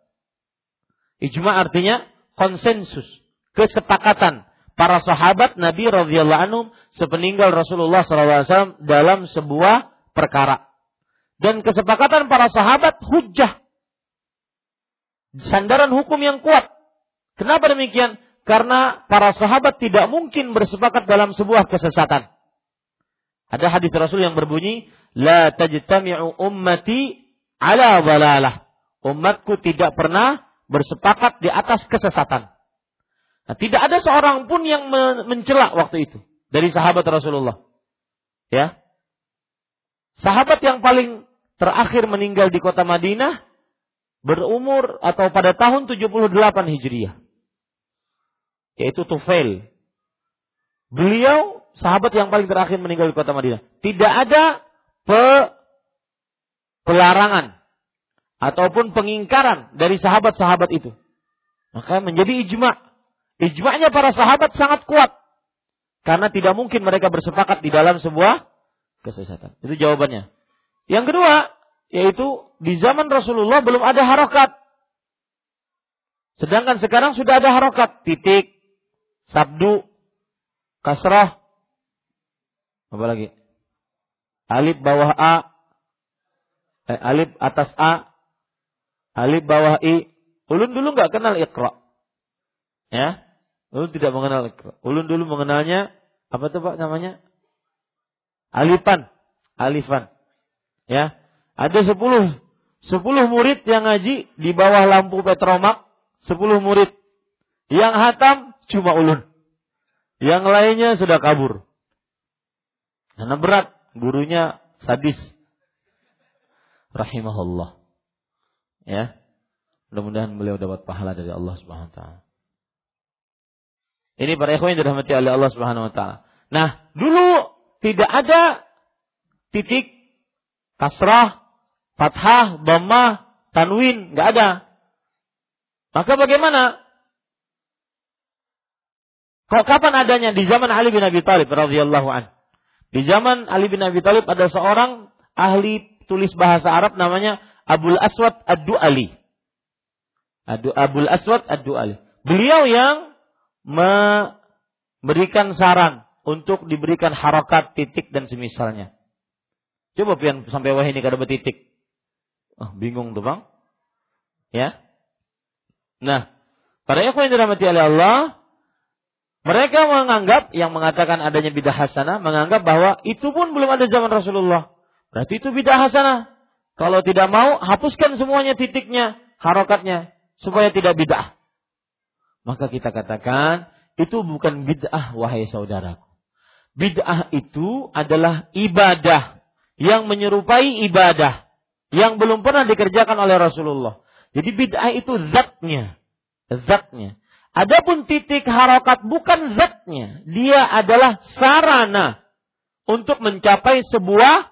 Ijma' artinya konsensus, kesepakatan para sahabat Nabi radhiyallahu sepeninggal Rasulullah SAW dalam sebuah perkara. Dan kesepakatan para sahabat hujah. Sandaran hukum yang kuat Kenapa demikian? Karena para sahabat tidak mungkin bersepakat dalam sebuah kesesatan. Ada hadis Rasul yang berbunyi, La tajtami'u ummati ala walalah. Umatku tidak pernah bersepakat di atas kesesatan. Nah, tidak ada seorang pun yang mencela waktu itu dari sahabat Rasulullah. Ya. Sahabat yang paling terakhir meninggal di kota Madinah berumur atau pada tahun 78 Hijriah. Yaitu Tufail. Beliau sahabat yang paling terakhir meninggal di kota Madinah. Tidak ada pe pelarangan ataupun pengingkaran dari sahabat-sahabat itu. Maka menjadi ijma. Ijma'nya para sahabat sangat kuat. Karena tidak mungkin mereka bersepakat di dalam sebuah kesesatan. Itu jawabannya. Yang kedua, yaitu di zaman Rasulullah belum ada harokat. Sedangkan sekarang sudah ada harokat. Titik, sabdu, kasrah, apa lagi? Alif bawah A, eh, alif atas A, alif bawah I. Ulun dulu nggak kenal ikra. Ya, ulun tidak mengenal ikra. Ulun dulu mengenalnya apa tuh pak namanya? Alifan, alifan. Ya, ada sepuluh, sepuluh murid yang ngaji di bawah lampu petromak, sepuluh murid. Yang hatam cuma ulun. Yang lainnya sudah kabur. Karena berat, gurunya sadis. Rahimahullah. Ya. Mudah-mudahan beliau dapat pahala dari Allah Subhanahu wa taala. Ini para ikhwan yang dirahmati oleh Allah Subhanahu wa taala. Nah, dulu tidak ada titik kasrah fathah, dhammah, tanwin, nggak ada. Maka bagaimana? Kok kapan adanya? Di zaman Ali bin Abi Thalib radhiyallahu an. Di zaman Ali bin Abi Thalib ada seorang ahli tulis bahasa Arab namanya Abul Aswad Ad-Du'ali. Abul Aswad Ad-Du'ali. Beliau yang memberikan saran untuk diberikan harokat, titik dan semisalnya. Coba pian sampai wah ini kada titik. Ah, bingung tuh bang. Ya. Nah, para ikhwan yang dirahmati oleh Allah, mereka menganggap yang mengatakan adanya bidah hasanah menganggap bahwa itu pun belum ada zaman Rasulullah. Berarti itu bidah hasanah. Kalau tidak mau, hapuskan semuanya titiknya, harokatnya, supaya tidak bid'ah. Maka kita katakan, itu bukan bid'ah, wahai saudaraku. Bid'ah itu adalah ibadah yang menyerupai ibadah yang belum pernah dikerjakan oleh Rasulullah. Jadi bid'ah itu zatnya. Zatnya. Adapun titik harokat bukan zatnya. Dia adalah sarana untuk mencapai sebuah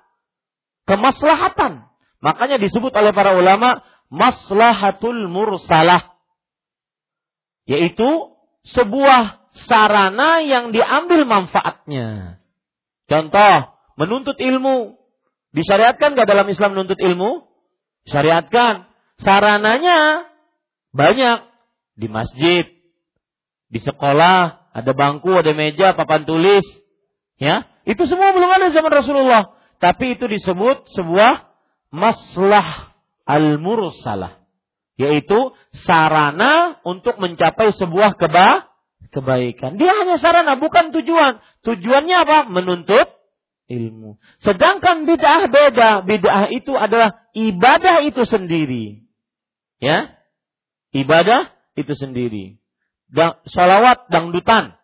kemaslahatan. Makanya disebut oleh para ulama maslahatul mursalah. Yaitu sebuah sarana yang diambil manfaatnya. Contoh, menuntut ilmu. Disyariatkan gak dalam Islam menuntut ilmu? Syariatkan. Sarananya banyak. Di masjid, di sekolah, ada bangku, ada meja, papan tulis. Ya, itu semua belum ada zaman Rasulullah. Tapi itu disebut sebuah maslah al-mursalah. Yaitu sarana untuk mencapai sebuah keba kebaikan. Dia hanya sarana, bukan tujuan. Tujuannya apa? Menuntut ilmu. Sedangkan bid'ah beda. Bid'ah itu adalah ibadah itu sendiri. Ya? Ibadah itu sendiri. Dan salawat dangdutan.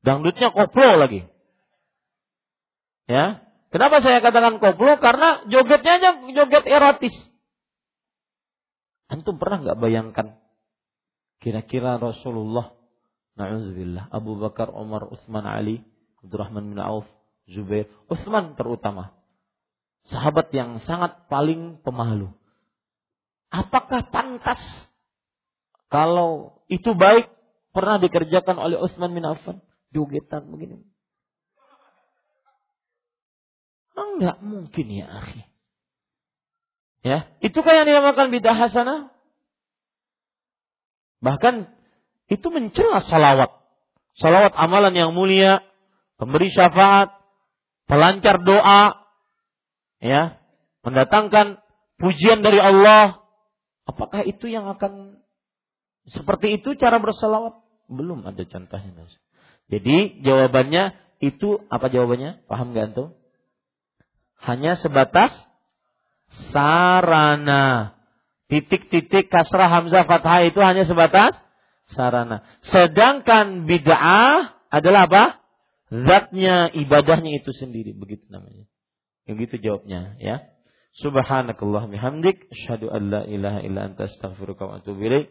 Dangdutnya koplo lagi. Ya. Kenapa saya katakan koplo? Karena jogetnya aja joget erotis. Antum pernah nggak bayangkan kira-kira Rasulullah, Nauzubillah, Abu Bakar, Umar, Utsman, Ali, Abdurrahman bin Auf, Zubair, Utsman terutama. Sahabat yang sangat paling pemalu. Apakah pantas kalau itu baik pernah dikerjakan oleh Utsman bin Affan? Jogetan begini. Enggak mungkin ya akhi. Ya, itu kan yang dinamakan bidah hasanah. Bahkan itu mencela salawat. Salawat amalan yang mulia, pemberi syafaat, pelancar doa, ya, mendatangkan pujian dari Allah. Apakah itu yang akan seperti itu cara bersalawat? Belum ada contohnya. Jadi jawabannya itu apa jawabannya? Paham gak antum? hanya sebatas sarana. Titik-titik kasrah hamzah fathah itu hanya sebatas sarana. Sedangkan bid'ah adalah apa? Zatnya, ibadahnya itu sendiri. Begitu namanya. Begitu jawabnya ya. Subhanakallah bihamdik. Asyhadu an la ilaha illa anta astaghfiruka wa atubu ilaik.